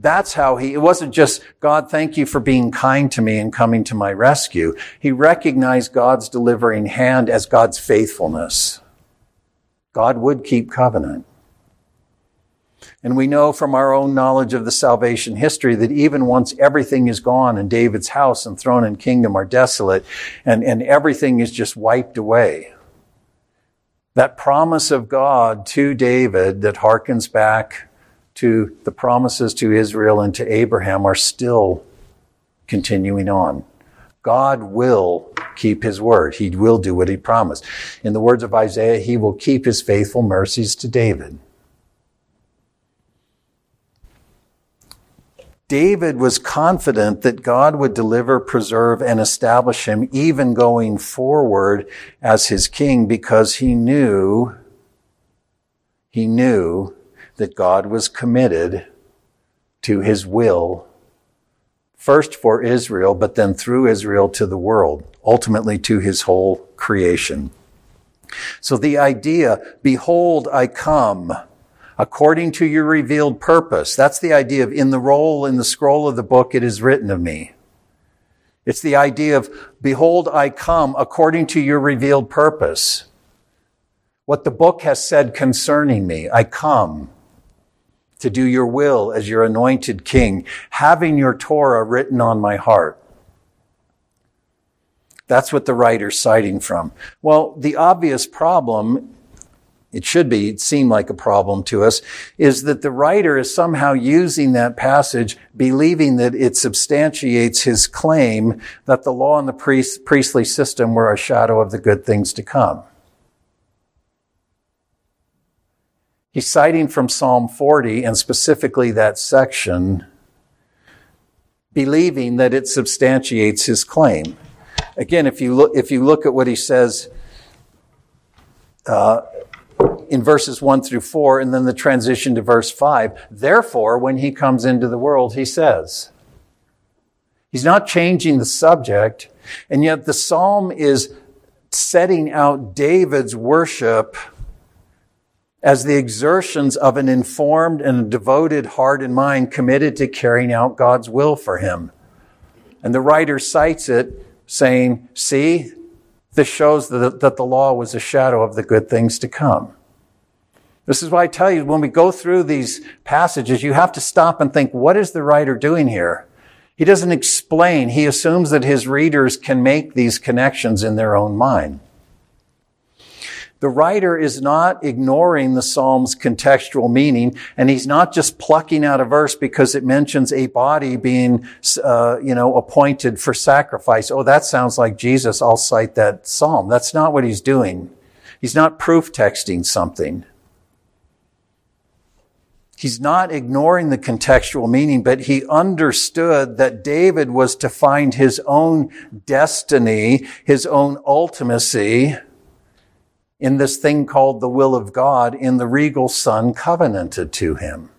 That's how he, it wasn't just, God, thank you for being kind to me and coming to my rescue. He recognized God's delivering hand as God's faithfulness. God would keep covenant. And we know from our own knowledge of the salvation history that even once everything is gone and David's house and throne and kingdom are desolate and, and everything is just wiped away, that promise of God to David that harkens back to the promises to Israel and to Abraham are still continuing on. God will keep his word. He will do what he promised. In the words of Isaiah, he will keep his faithful mercies to David. David was confident that God would deliver, preserve, and establish him even going forward as his king because he knew, he knew that God was committed to his will, first for Israel, but then through Israel to the world, ultimately to his whole creation. So the idea, behold, I come, according to your revealed purpose. That's the idea of in the roll, in the scroll of the book, it is written of me. It's the idea of, behold, I come according to your revealed purpose. What the book has said concerning me, I come to do your will as your anointed king, having your Torah written on my heart. That's what the writer's citing from. Well, the obvious problem it should be seem like a problem to us, is that the writer is somehow using that passage, believing that it substantiates his claim that the law and the priest, priestly system were a shadow of the good things to come. He's citing from Psalm 40 and specifically that section, believing that it substantiates his claim. Again, if you look, if you look at what he says, uh, in verses 1 through 4, and then the transition to verse 5. Therefore, when he comes into the world, he says, He's not changing the subject, and yet the psalm is setting out David's worship as the exertions of an informed and devoted heart and mind committed to carrying out God's will for him. And the writer cites it saying, See, this shows that, the law was a shadow of the good things to come. This is why I tell you, when we go through these passages, you have to stop and think, what is the writer doing here? He doesn't explain. He assumes that his readers can make these connections in their own mind. The writer is not ignoring the Psalm's contextual meaning, and he's not just plucking out a verse because it mentions a body being, uh, you know, appointed for sacrifice. Oh, that sounds like Jesus. I'll cite that Psalm. That's not what he's doing. He's not proof texting something. He's not ignoring the contextual meaning, but he understood that David was to find his own destiny, his own ultimacy in this thing called the will of God in the regal son covenanted to him.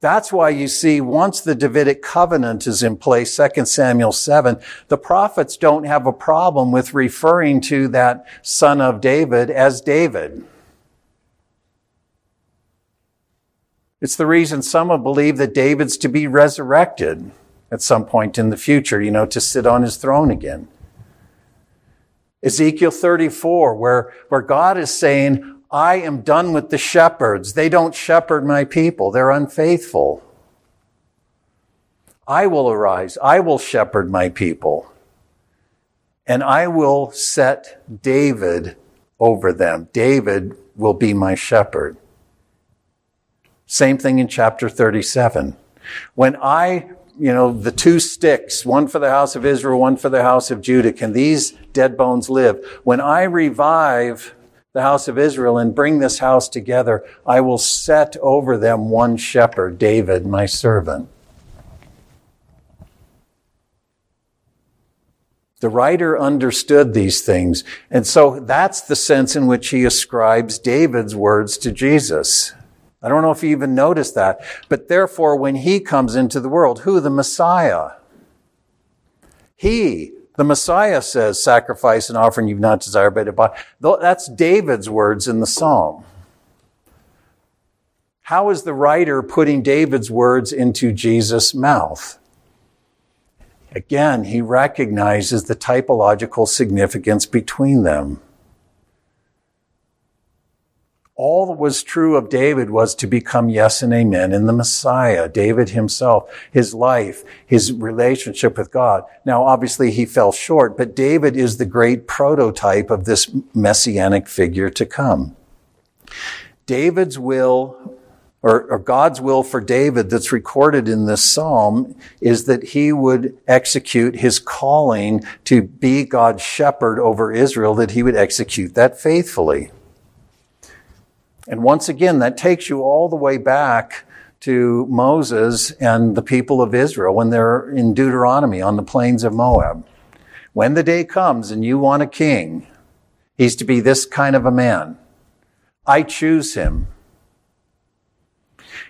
That's why you see once the Davidic covenant is in place, 2 Samuel 7, the prophets don't have a problem with referring to that son of David as David. It's the reason some have believed that David's to be resurrected at some point in the future, you know, to sit on his throne again. Ezekiel 34, where, where God is saying, I am done with the shepherds. They don't shepherd my people. They're unfaithful. I will arise. I will shepherd my people. And I will set David over them. David will be my shepherd. Same thing in chapter 37. When I, you know, the two sticks, one for the house of Israel, one for the house of Judah, can these dead bones live? When I revive the house of Israel and bring this house together, I will set over them one shepherd, David, my servant. The writer understood these things. And so that's the sense in which he ascribes David's words to Jesus. I don't know if you even noticed that. But therefore, when he comes into the world, who? The Messiah. He, the Messiah says, sacrifice and offering you've not desired, but body. That's David's words in the Psalm. How is the writer putting David's words into Jesus' mouth? Again, he recognizes the typological significance between them all that was true of David was to become yes and amen in the Messiah, David himself, his life, his relationship with God. Now, obviously he fell short, but David is the great prototype of this messianic figure to come. David's will, or, or God's will for David that's recorded in this psalm is that he would execute his calling to be God's shepherd over Israel, that he would execute that faithfully. And once again, that takes you all the way back to Moses and the people of Israel when they're in Deuteronomy on the plains of Moab. When the day comes and you want a king, he's to be this kind of a man. I choose him.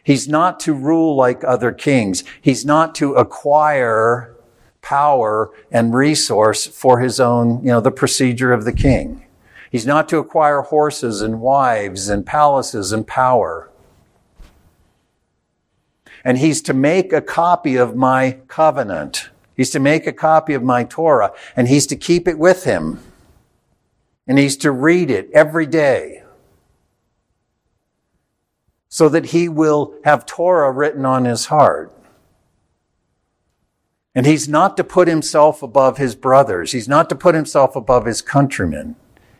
He's not to rule like other kings. He's not to acquire power and resource for his own, you know, the procedure of the king. He's not to acquire horses and wives and palaces and power. And he's to make a copy of my covenant. He's to make a copy of my Torah and he's to keep it with him. And he's to read it every day so that he will have Torah written on his heart. And he's not to put himself above his brothers. He's not to put himself above his countrymen.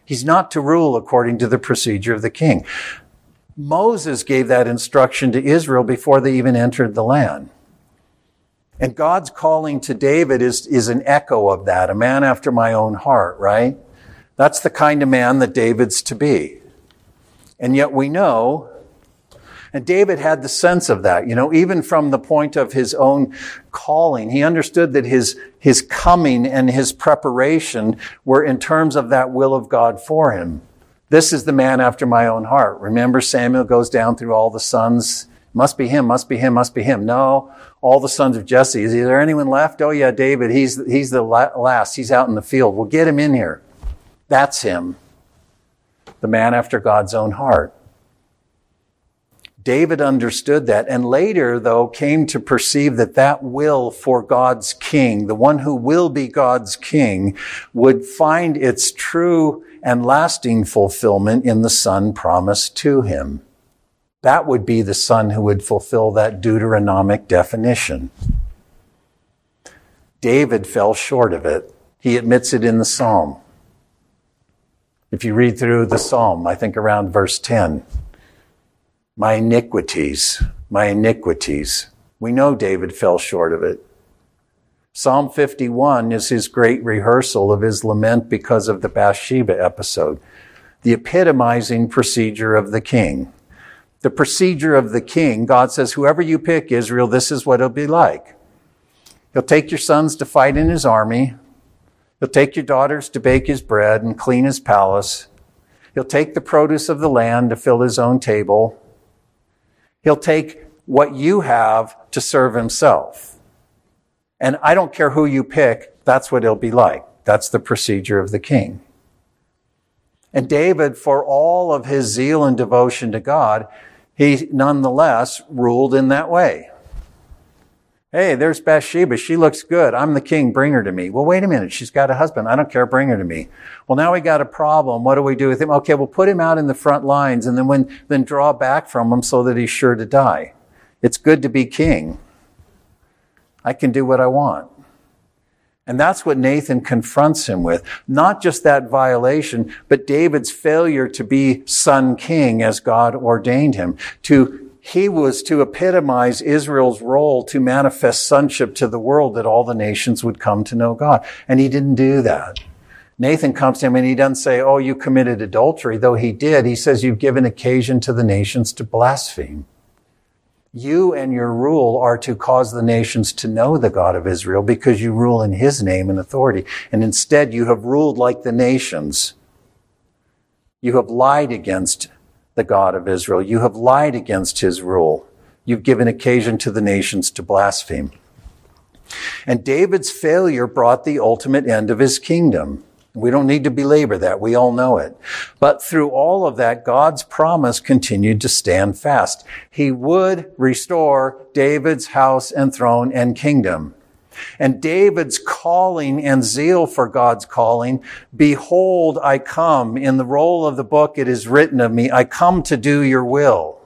He's not to rule according to the procedure of the king. Moses gave that instruction to Israel before they even entered the land. And God's calling to David is, is an echo of that, a man after my own heart, right? That's the kind of man that David's to be. And yet we know and David had the sense of that, you know, even from the point of his own calling. He understood that his, his coming and his preparation were in terms of that will of God for him. This is the man after my own heart. Remember, Samuel goes down through all the sons. Must be him, must be him, must be him. No, all the sons of Jesse. Is there anyone left? Oh yeah, David. He's, he's the last. He's out in the field. We'll get him in here. That's him. The man after God's own heart. David understood that and later, though, came to perceive that that will for God's king, the one who will be God's king, would find its true and lasting fulfillment in the son promised to him. That would be the son who would fulfill that Deuteronomic definition. David fell short of it. He admits it in the psalm. If you read through the psalm, I think around verse 10, my iniquities, my iniquities. We know David fell short of it. Psalm 51 is his great rehearsal of his lament because of the Bathsheba episode, the epitomizing procedure of the king. The procedure of the king, God says, whoever you pick, Israel, this is what it'll be like. He'll take your sons to fight in his army. He'll take your daughters to bake his bread and clean his palace. He'll take the produce of the land to fill his own table. He'll take what you have to serve himself. And I don't care who you pick, that's what it'll be like. That's the procedure of the king. And David, for all of his zeal and devotion to God, he nonetheless ruled in that way. Hey, there's Bathsheba. She looks good. I'm the king. Bring her to me. Well, wait a minute. She's got a husband. I don't care. Bring her to me. Well, now we got a problem. What do we do with him? Okay, we'll put him out in the front lines and then when, then draw back from him so that he's sure to die. It's good to be king. I can do what I want. And that's what Nathan confronts him with. Not just that violation, but David's failure to be son king as God ordained him, to he was to epitomize Israel's role to manifest sonship to the world that all the nations would come to know God. And he didn't do that. Nathan comes to him and he doesn't say, Oh, you committed adultery, though he did. He says, You've given occasion to the nations to blaspheme. You and your rule are to cause the nations to know the God of Israel because you rule in his name and authority. And instead, you have ruled like the nations. You have lied against the God of Israel. You have lied against his rule. You've given occasion to the nations to blaspheme. And David's failure brought the ultimate end of his kingdom. We don't need to belabor that. We all know it. But through all of that, God's promise continued to stand fast. He would restore David's house and throne and kingdom. And David's calling and zeal for God's calling, behold, I come. In the roll of the book, it is written of me, I come to do your will.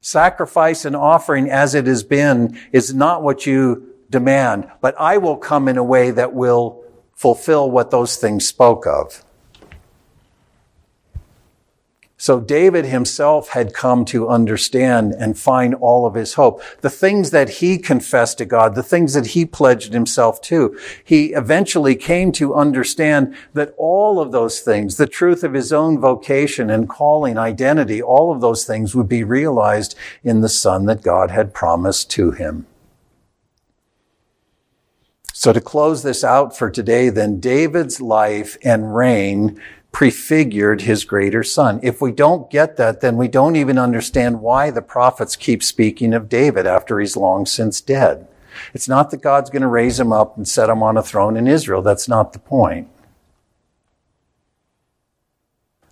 Sacrifice and offering as it has been is not what you demand, but I will come in a way that will fulfill what those things spoke of. So David himself had come to understand and find all of his hope. The things that he confessed to God, the things that he pledged himself to, he eventually came to understand that all of those things, the truth of his own vocation and calling, identity, all of those things would be realized in the son that God had promised to him. So to close this out for today, then David's life and reign prefigured his greater son. If we don't get that, then we don't even understand why the prophets keep speaking of David after he's long since dead. It's not that God's going to raise him up and set him on a throne in Israel. That's not the point.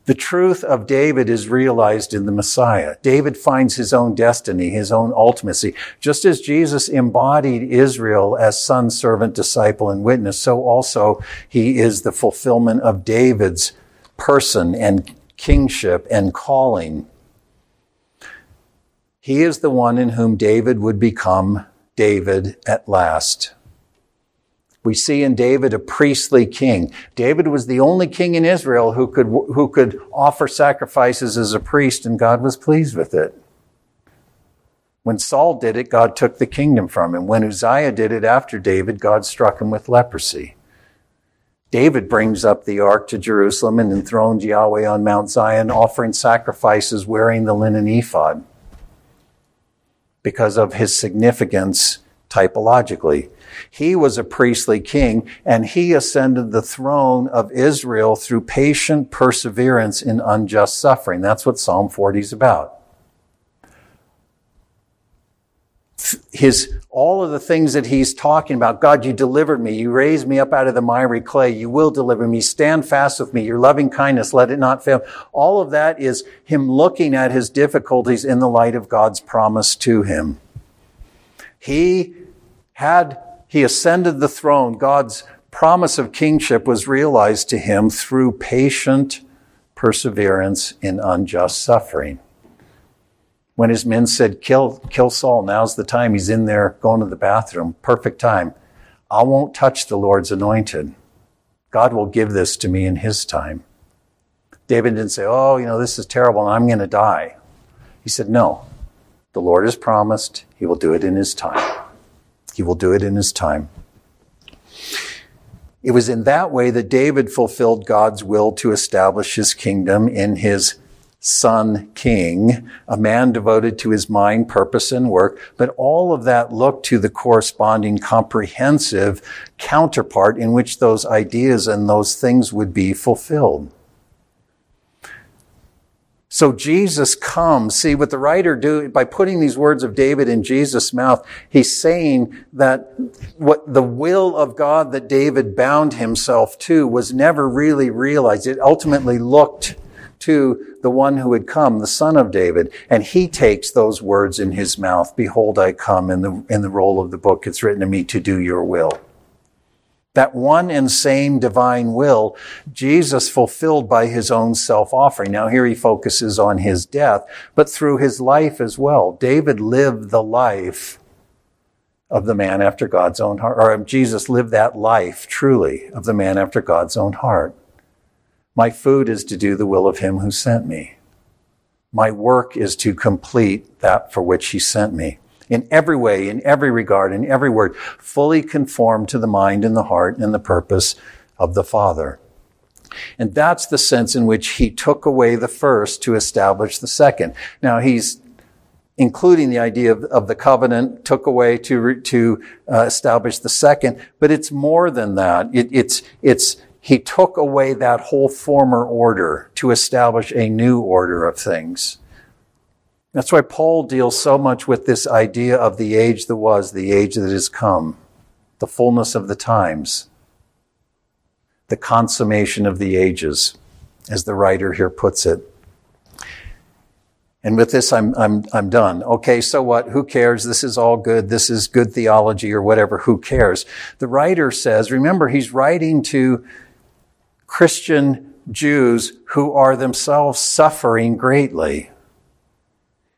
The truth of David is realized in the Messiah. David finds his own destiny, his own ultimacy. Just as Jesus embodied Israel as son, servant, disciple, and witness, so also he is the fulfillment of David's person and kingship and calling. He is the one in whom David would become David at last. We see in David a priestly king. David was the only king in Israel who could, who could offer sacrifices as a priest, and God was pleased with it. When Saul did it, God took the kingdom from him. When Uzziah did it after David, God struck him with leprosy. David brings up the ark to Jerusalem and enthrones Yahweh on Mount Zion, offering sacrifices wearing the linen ephod because of his significance typologically. He was a priestly king and he ascended the throne of Israel through patient perseverance in unjust suffering. That's what Psalm 40 is about. His, all of the things that he's talking about. God, you delivered me. You raised me up out of the miry clay. You will deliver me. Stand fast with me. Your loving kindness, let it not fail. All of that is him looking at his difficulties in the light of God's promise to him. He had he ascended the throne, God's promise of kingship was realized to him through patient perseverance in unjust suffering. When his men said, kill, kill Saul, now's the time. He's in there going to the bathroom. Perfect time. I won't touch the Lord's anointed. God will give this to me in his time. David didn't say, Oh, you know, this is terrible and I'm going to die. He said, No, the Lord has promised. He will do it in his time. He will do it in his time. It was in that way that David fulfilled God's will to establish his kingdom in his son king, a man devoted to his mind, purpose, and work. But all of that looked to the corresponding comprehensive counterpart in which those ideas and those things would be fulfilled. So Jesus comes. See what the writer do by putting these words of David in Jesus' mouth. He's saying that what the will of God that David bound himself to was never really realized. It ultimately looked to the one who had come, the son of David, and he takes those words in his mouth. Behold, I come in the, in the roll of the book. It's written to me to do your will. That one and same divine will, Jesus fulfilled by his own self-offering. Now here he focuses on his death, but through his life as well. David lived the life of the man after God's own heart, or Jesus lived that life truly of the man after God's own heart. My food is to do the will of him who sent me. My work is to complete that for which he sent me in every way, in every regard, in every word, fully conformed to the mind and the heart and the purpose of the Father. And that's the sense in which he took away the first to establish the second. Now he's including the idea of, of the covenant, took away to, to uh, establish the second, but it's more than that. It, it's, it's, he took away that whole former order to establish a new order of things. That's why Paul deals so much with this idea of the age that was, the age that has come, the fullness of the times, the consummation of the ages, as the writer here puts it. And with this, I'm, I'm, I'm done. Okay, so what? Who cares? This is all good. This is good theology or whatever. Who cares? The writer says, remember, he's writing to Christian Jews who are themselves suffering greatly.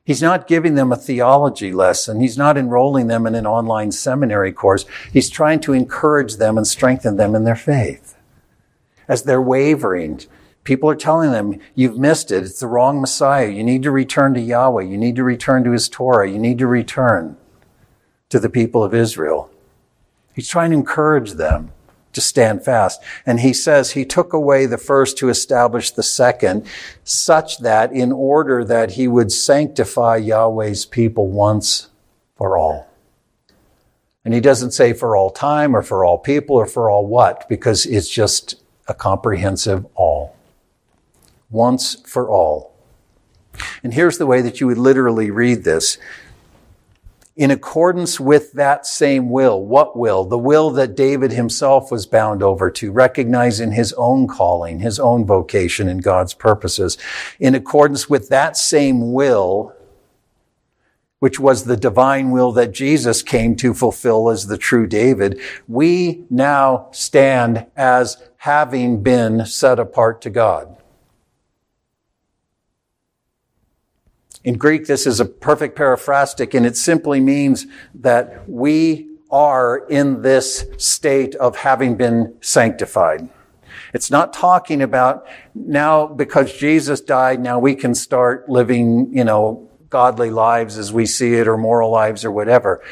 He's not giving them a theology lesson. He's not enrolling them in an online seminary course. He's trying to encourage them and strengthen them in their faith. As they're wavering, People are telling them, you've missed it. It's the wrong Messiah. You need to return to Yahweh. You need to return to his Torah. You need to return to the people of Israel. He's trying to encourage them to stand fast. And he says he took away the first to establish the second, such that in order that he would sanctify Yahweh's people once for all. And he doesn't say for all time or for all people or for all what, because it's just a comprehensive all. Once for all. And here's the way that you would literally read this in accordance with that same will. What will? The will that David himself was bound over to, recognizing his own calling, his own vocation and God's purposes. In accordance with that same will, which was the divine will that Jesus came to fulfill as the true David, we now stand as having been set apart to God. In Greek, this is a perfect periphrastic, and it simply means that we are in this state of having been sanctified. It's not talking about now because Jesus died, now we can start living, you know, godly lives as we see it or moral lives or whatever.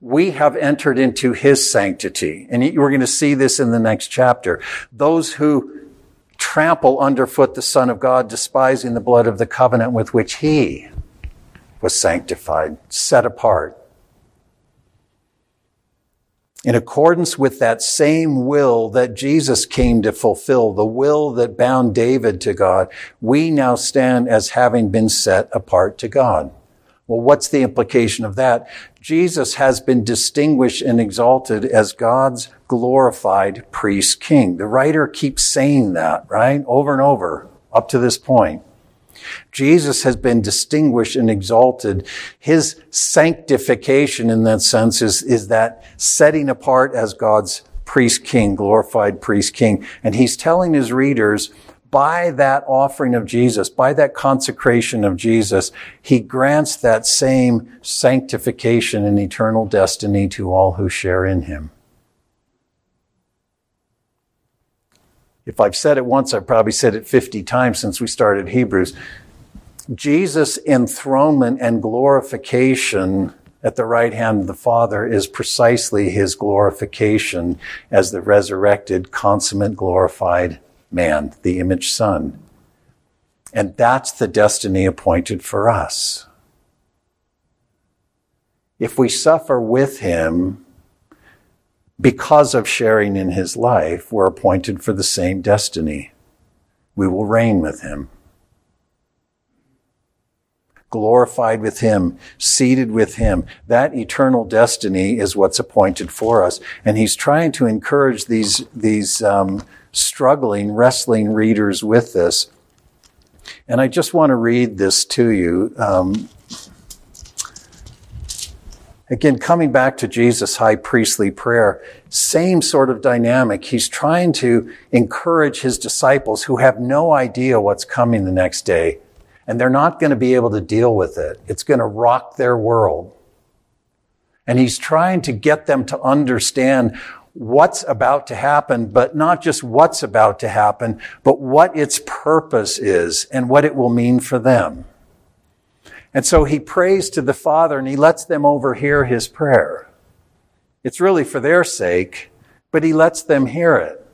We have entered into his sanctity. And we're going to see this in the next chapter. Those who trample underfoot the Son of God, despising the blood of the covenant with which he was sanctified, set apart. In accordance with that same will that Jesus came to fulfill, the will that bound David to God, we now stand as having been set apart to God. Well, what's the implication of that? Jesus has been distinguished and exalted as God's glorified priest king. The writer keeps saying that, right? Over and over up to this point. Jesus has been distinguished and exalted. His sanctification in that sense is, is that setting apart as God's priest king, glorified priest king. And he's telling his readers, by that offering of Jesus, by that consecration of Jesus, he grants that same sanctification and eternal destiny to all who share in him. If I've said it once, I've probably said it 50 times since we started Hebrews. Jesus' enthronement and glorification at the right hand of the Father is precisely his glorification as the resurrected, consummate, glorified man, the image son. And that's the destiny appointed for us. If we suffer with him because of sharing in his life, we're appointed for the same destiny. We will reign with him. Glorified with him, seated with him. That eternal destiny is what's appointed for us. And he's trying to encourage these, these, um, struggling, wrestling readers with this. And I just want to read this to you. Um, again, coming back to Jesus' high priestly prayer, same sort of dynamic. He's trying to encourage his disciples who have no idea what's coming the next day. And they're not going to be able to deal with it. It's going to rock their world. And he's trying to get them to understand what's about to happen, but not just what's about to happen, but what its purpose is and what it will mean for them. And so he prays to the Father and he lets them overhear his prayer. It's really for their sake, but he lets them hear it.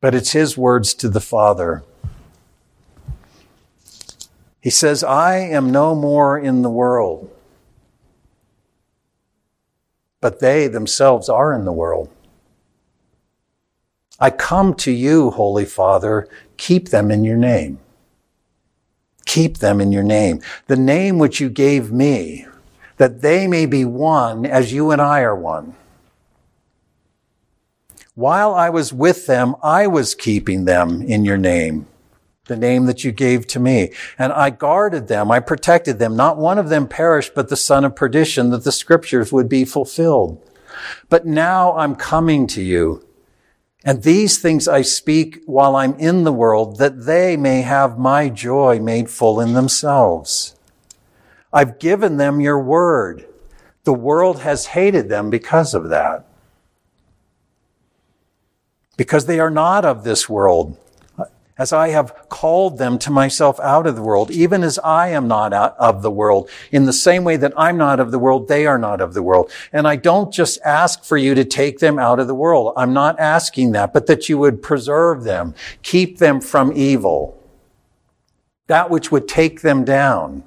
But it's his words to the Father. He says, I am no more in the world but they themselves are in the world. I come to you, Holy Father, keep them in your name. Keep them in your name. The name which you gave me, that they may be one as you and I are one. While I was with them, I was keeping them in your name the name that you gave to me. And I guarded them. I protected them. Not one of them perished, but the son of perdition, that the scriptures would be fulfilled. But now I'm coming to you. And these things I speak while I'm in the world, that they may have my joy made full in themselves. I've given them your word. The world has hated them because of that. Because they are not of this world as I have called them to myself out of the world, even as I am not of the world. In the same way that I'm not of the world, they are not of the world. And I don't just ask for you to take them out of the world. I'm not asking that, but that you would preserve them, keep them from evil, that which would take them down.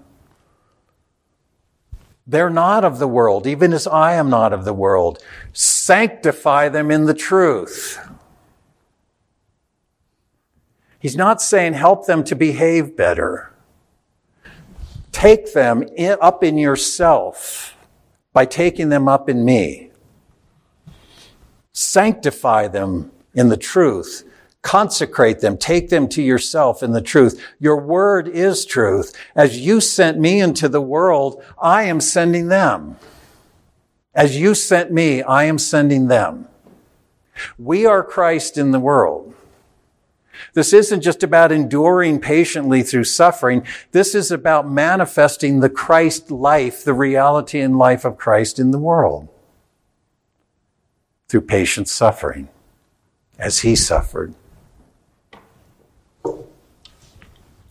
They're not of the world, even as I am not of the world. Sanctify them in the truth. He's not saying help them to behave better. Take them up in yourself by taking them up in me. Sanctify them in the truth. Consecrate them. Take them to yourself in the truth. Your word is truth. As you sent me into the world, I am sending them. As you sent me, I am sending them. We are Christ in the world. This isn't just about enduring patiently through suffering. This is about manifesting the Christ life, the reality and life of Christ in the world through patient suffering as he suffered.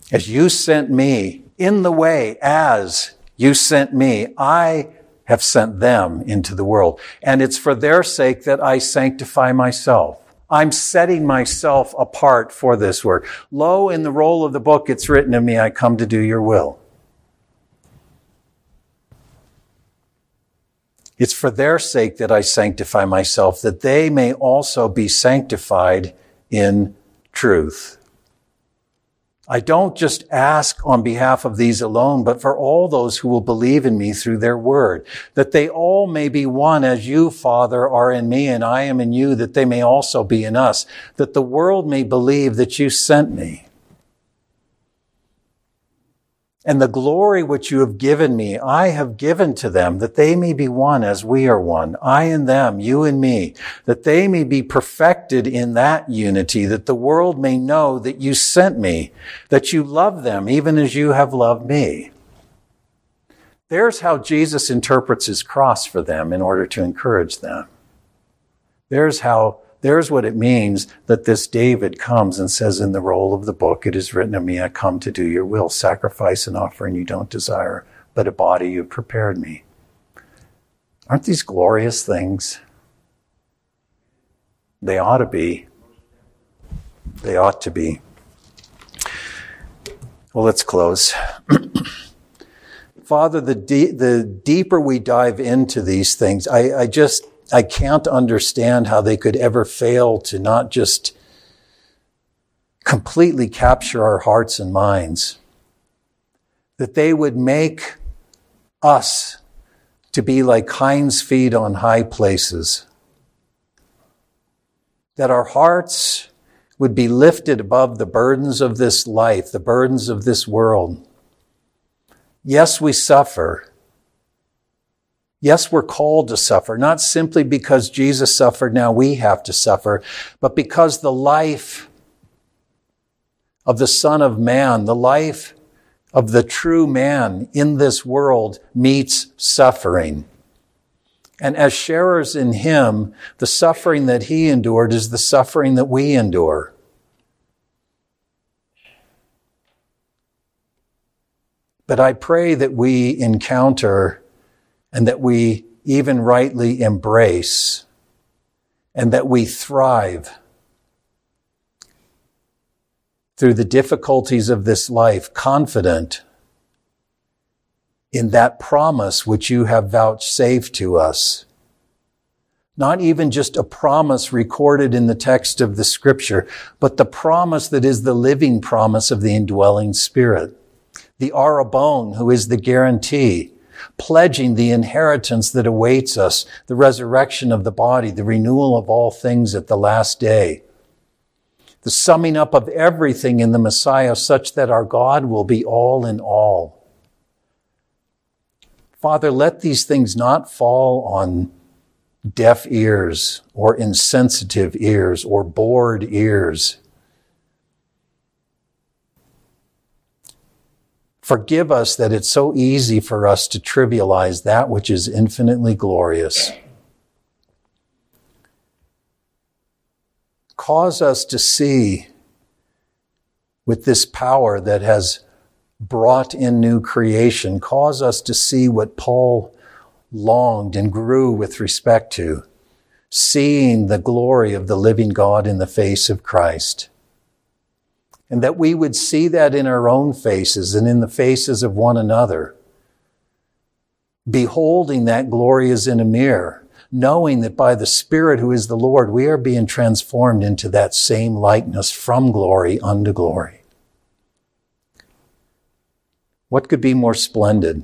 As you sent me in the way as you sent me, I have sent them into the world. And it's for their sake that I sanctify myself. I'm setting myself apart for this work. Lo, in the roll of the book, it's written of me, I come to do your will. It's for their sake that I sanctify myself, that they may also be sanctified in truth. I don't just ask on behalf of these alone, but for all those who will believe in me through their word, that they all may be one as you, Father, are in me and I am in you, that they may also be in us, that the world may believe that you sent me and the glory which you have given me, I have given to them, that they may be one as we are one, I and them, you and me, that they may be perfected in that unity, that the world may know that you sent me, that you love them even as you have loved me. There's how Jesus interprets his cross for them in order to encourage them. There's how there's what it means that this David comes and says in the roll of the book, It is written of me, I come to do your will, sacrifice and offering you don't desire, but a body you've prepared me. Aren't these glorious things? They ought to be. They ought to be. Well, let's close. Father, the, de- the deeper we dive into these things, I, I just I can't understand how they could ever fail to not just completely capture our hearts and minds. That they would make us to be like hinds feet on high places. That our hearts would be lifted above the burdens of this life, the burdens of this world. Yes, we suffer. Yes, we're called to suffer, not simply because Jesus suffered, now we have to suffer, but because the life of the Son of Man, the life of the true man in this world meets suffering. And as sharers in him, the suffering that he endured is the suffering that we endure. But I pray that we encounter and that we even rightly embrace and that we thrive through the difficulties of this life, confident in that promise which you have vouchsafed to us. Not even just a promise recorded in the text of the scripture, but the promise that is the living promise of the indwelling spirit. The arrabon, who is the guarantee pledging the inheritance that awaits us, the resurrection of the body, the renewal of all things at the last day, the summing up of everything in the Messiah such that our God will be all in all. Father, let these things not fall on deaf ears or insensitive ears or bored ears Forgive us that it's so easy for us to trivialize that which is infinitely glorious. Cause us to see with this power that has brought in new creation, cause us to see what Paul longed and grew with respect to, seeing the glory of the living God in the face of Christ. And that we would see that in our own faces and in the faces of one another. Beholding that glory as in a mirror, knowing that by the Spirit who is the Lord, we are being transformed into that same likeness from glory unto glory. What could be more splendid?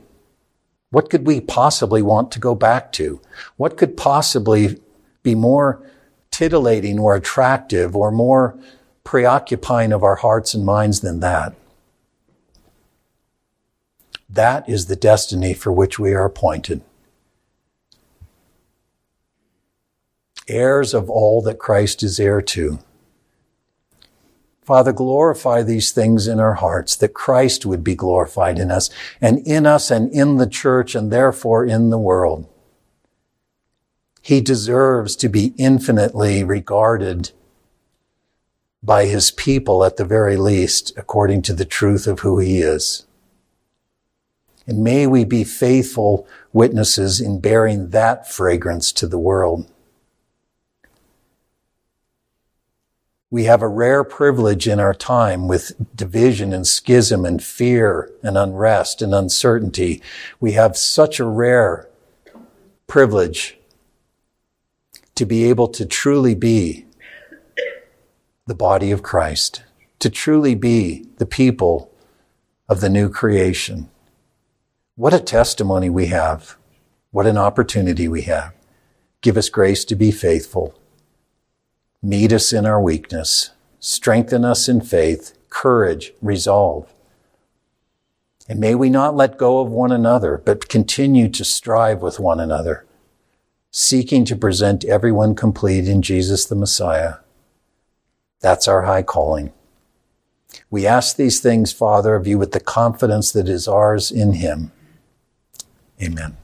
What could we possibly want to go back to? What could possibly be more titillating or attractive or more preoccupying of our hearts and minds than that? That is the destiny for which we are appointed. Heirs of all that Christ is heir to. Father, glorify these things in our hearts, that Christ would be glorified in us, and in us and in the church, and therefore in the world. He deserves to be infinitely regarded by his people at the very least, according to the truth of who he is. And may we be faithful witnesses in bearing that fragrance to the world. We have a rare privilege in our time with division and schism and fear and unrest and uncertainty. We have such a rare privilege to be able to truly be the body of Christ, to truly be the people of the new creation. What a testimony we have. What an opportunity we have. Give us grace to be faithful. Meet us in our weakness. Strengthen us in faith, courage, resolve. And may we not let go of one another, but continue to strive with one another, seeking to present everyone complete in Jesus the Messiah. That's our high calling. We ask these things, Father, of you with the confidence that is ours in Him. Amen.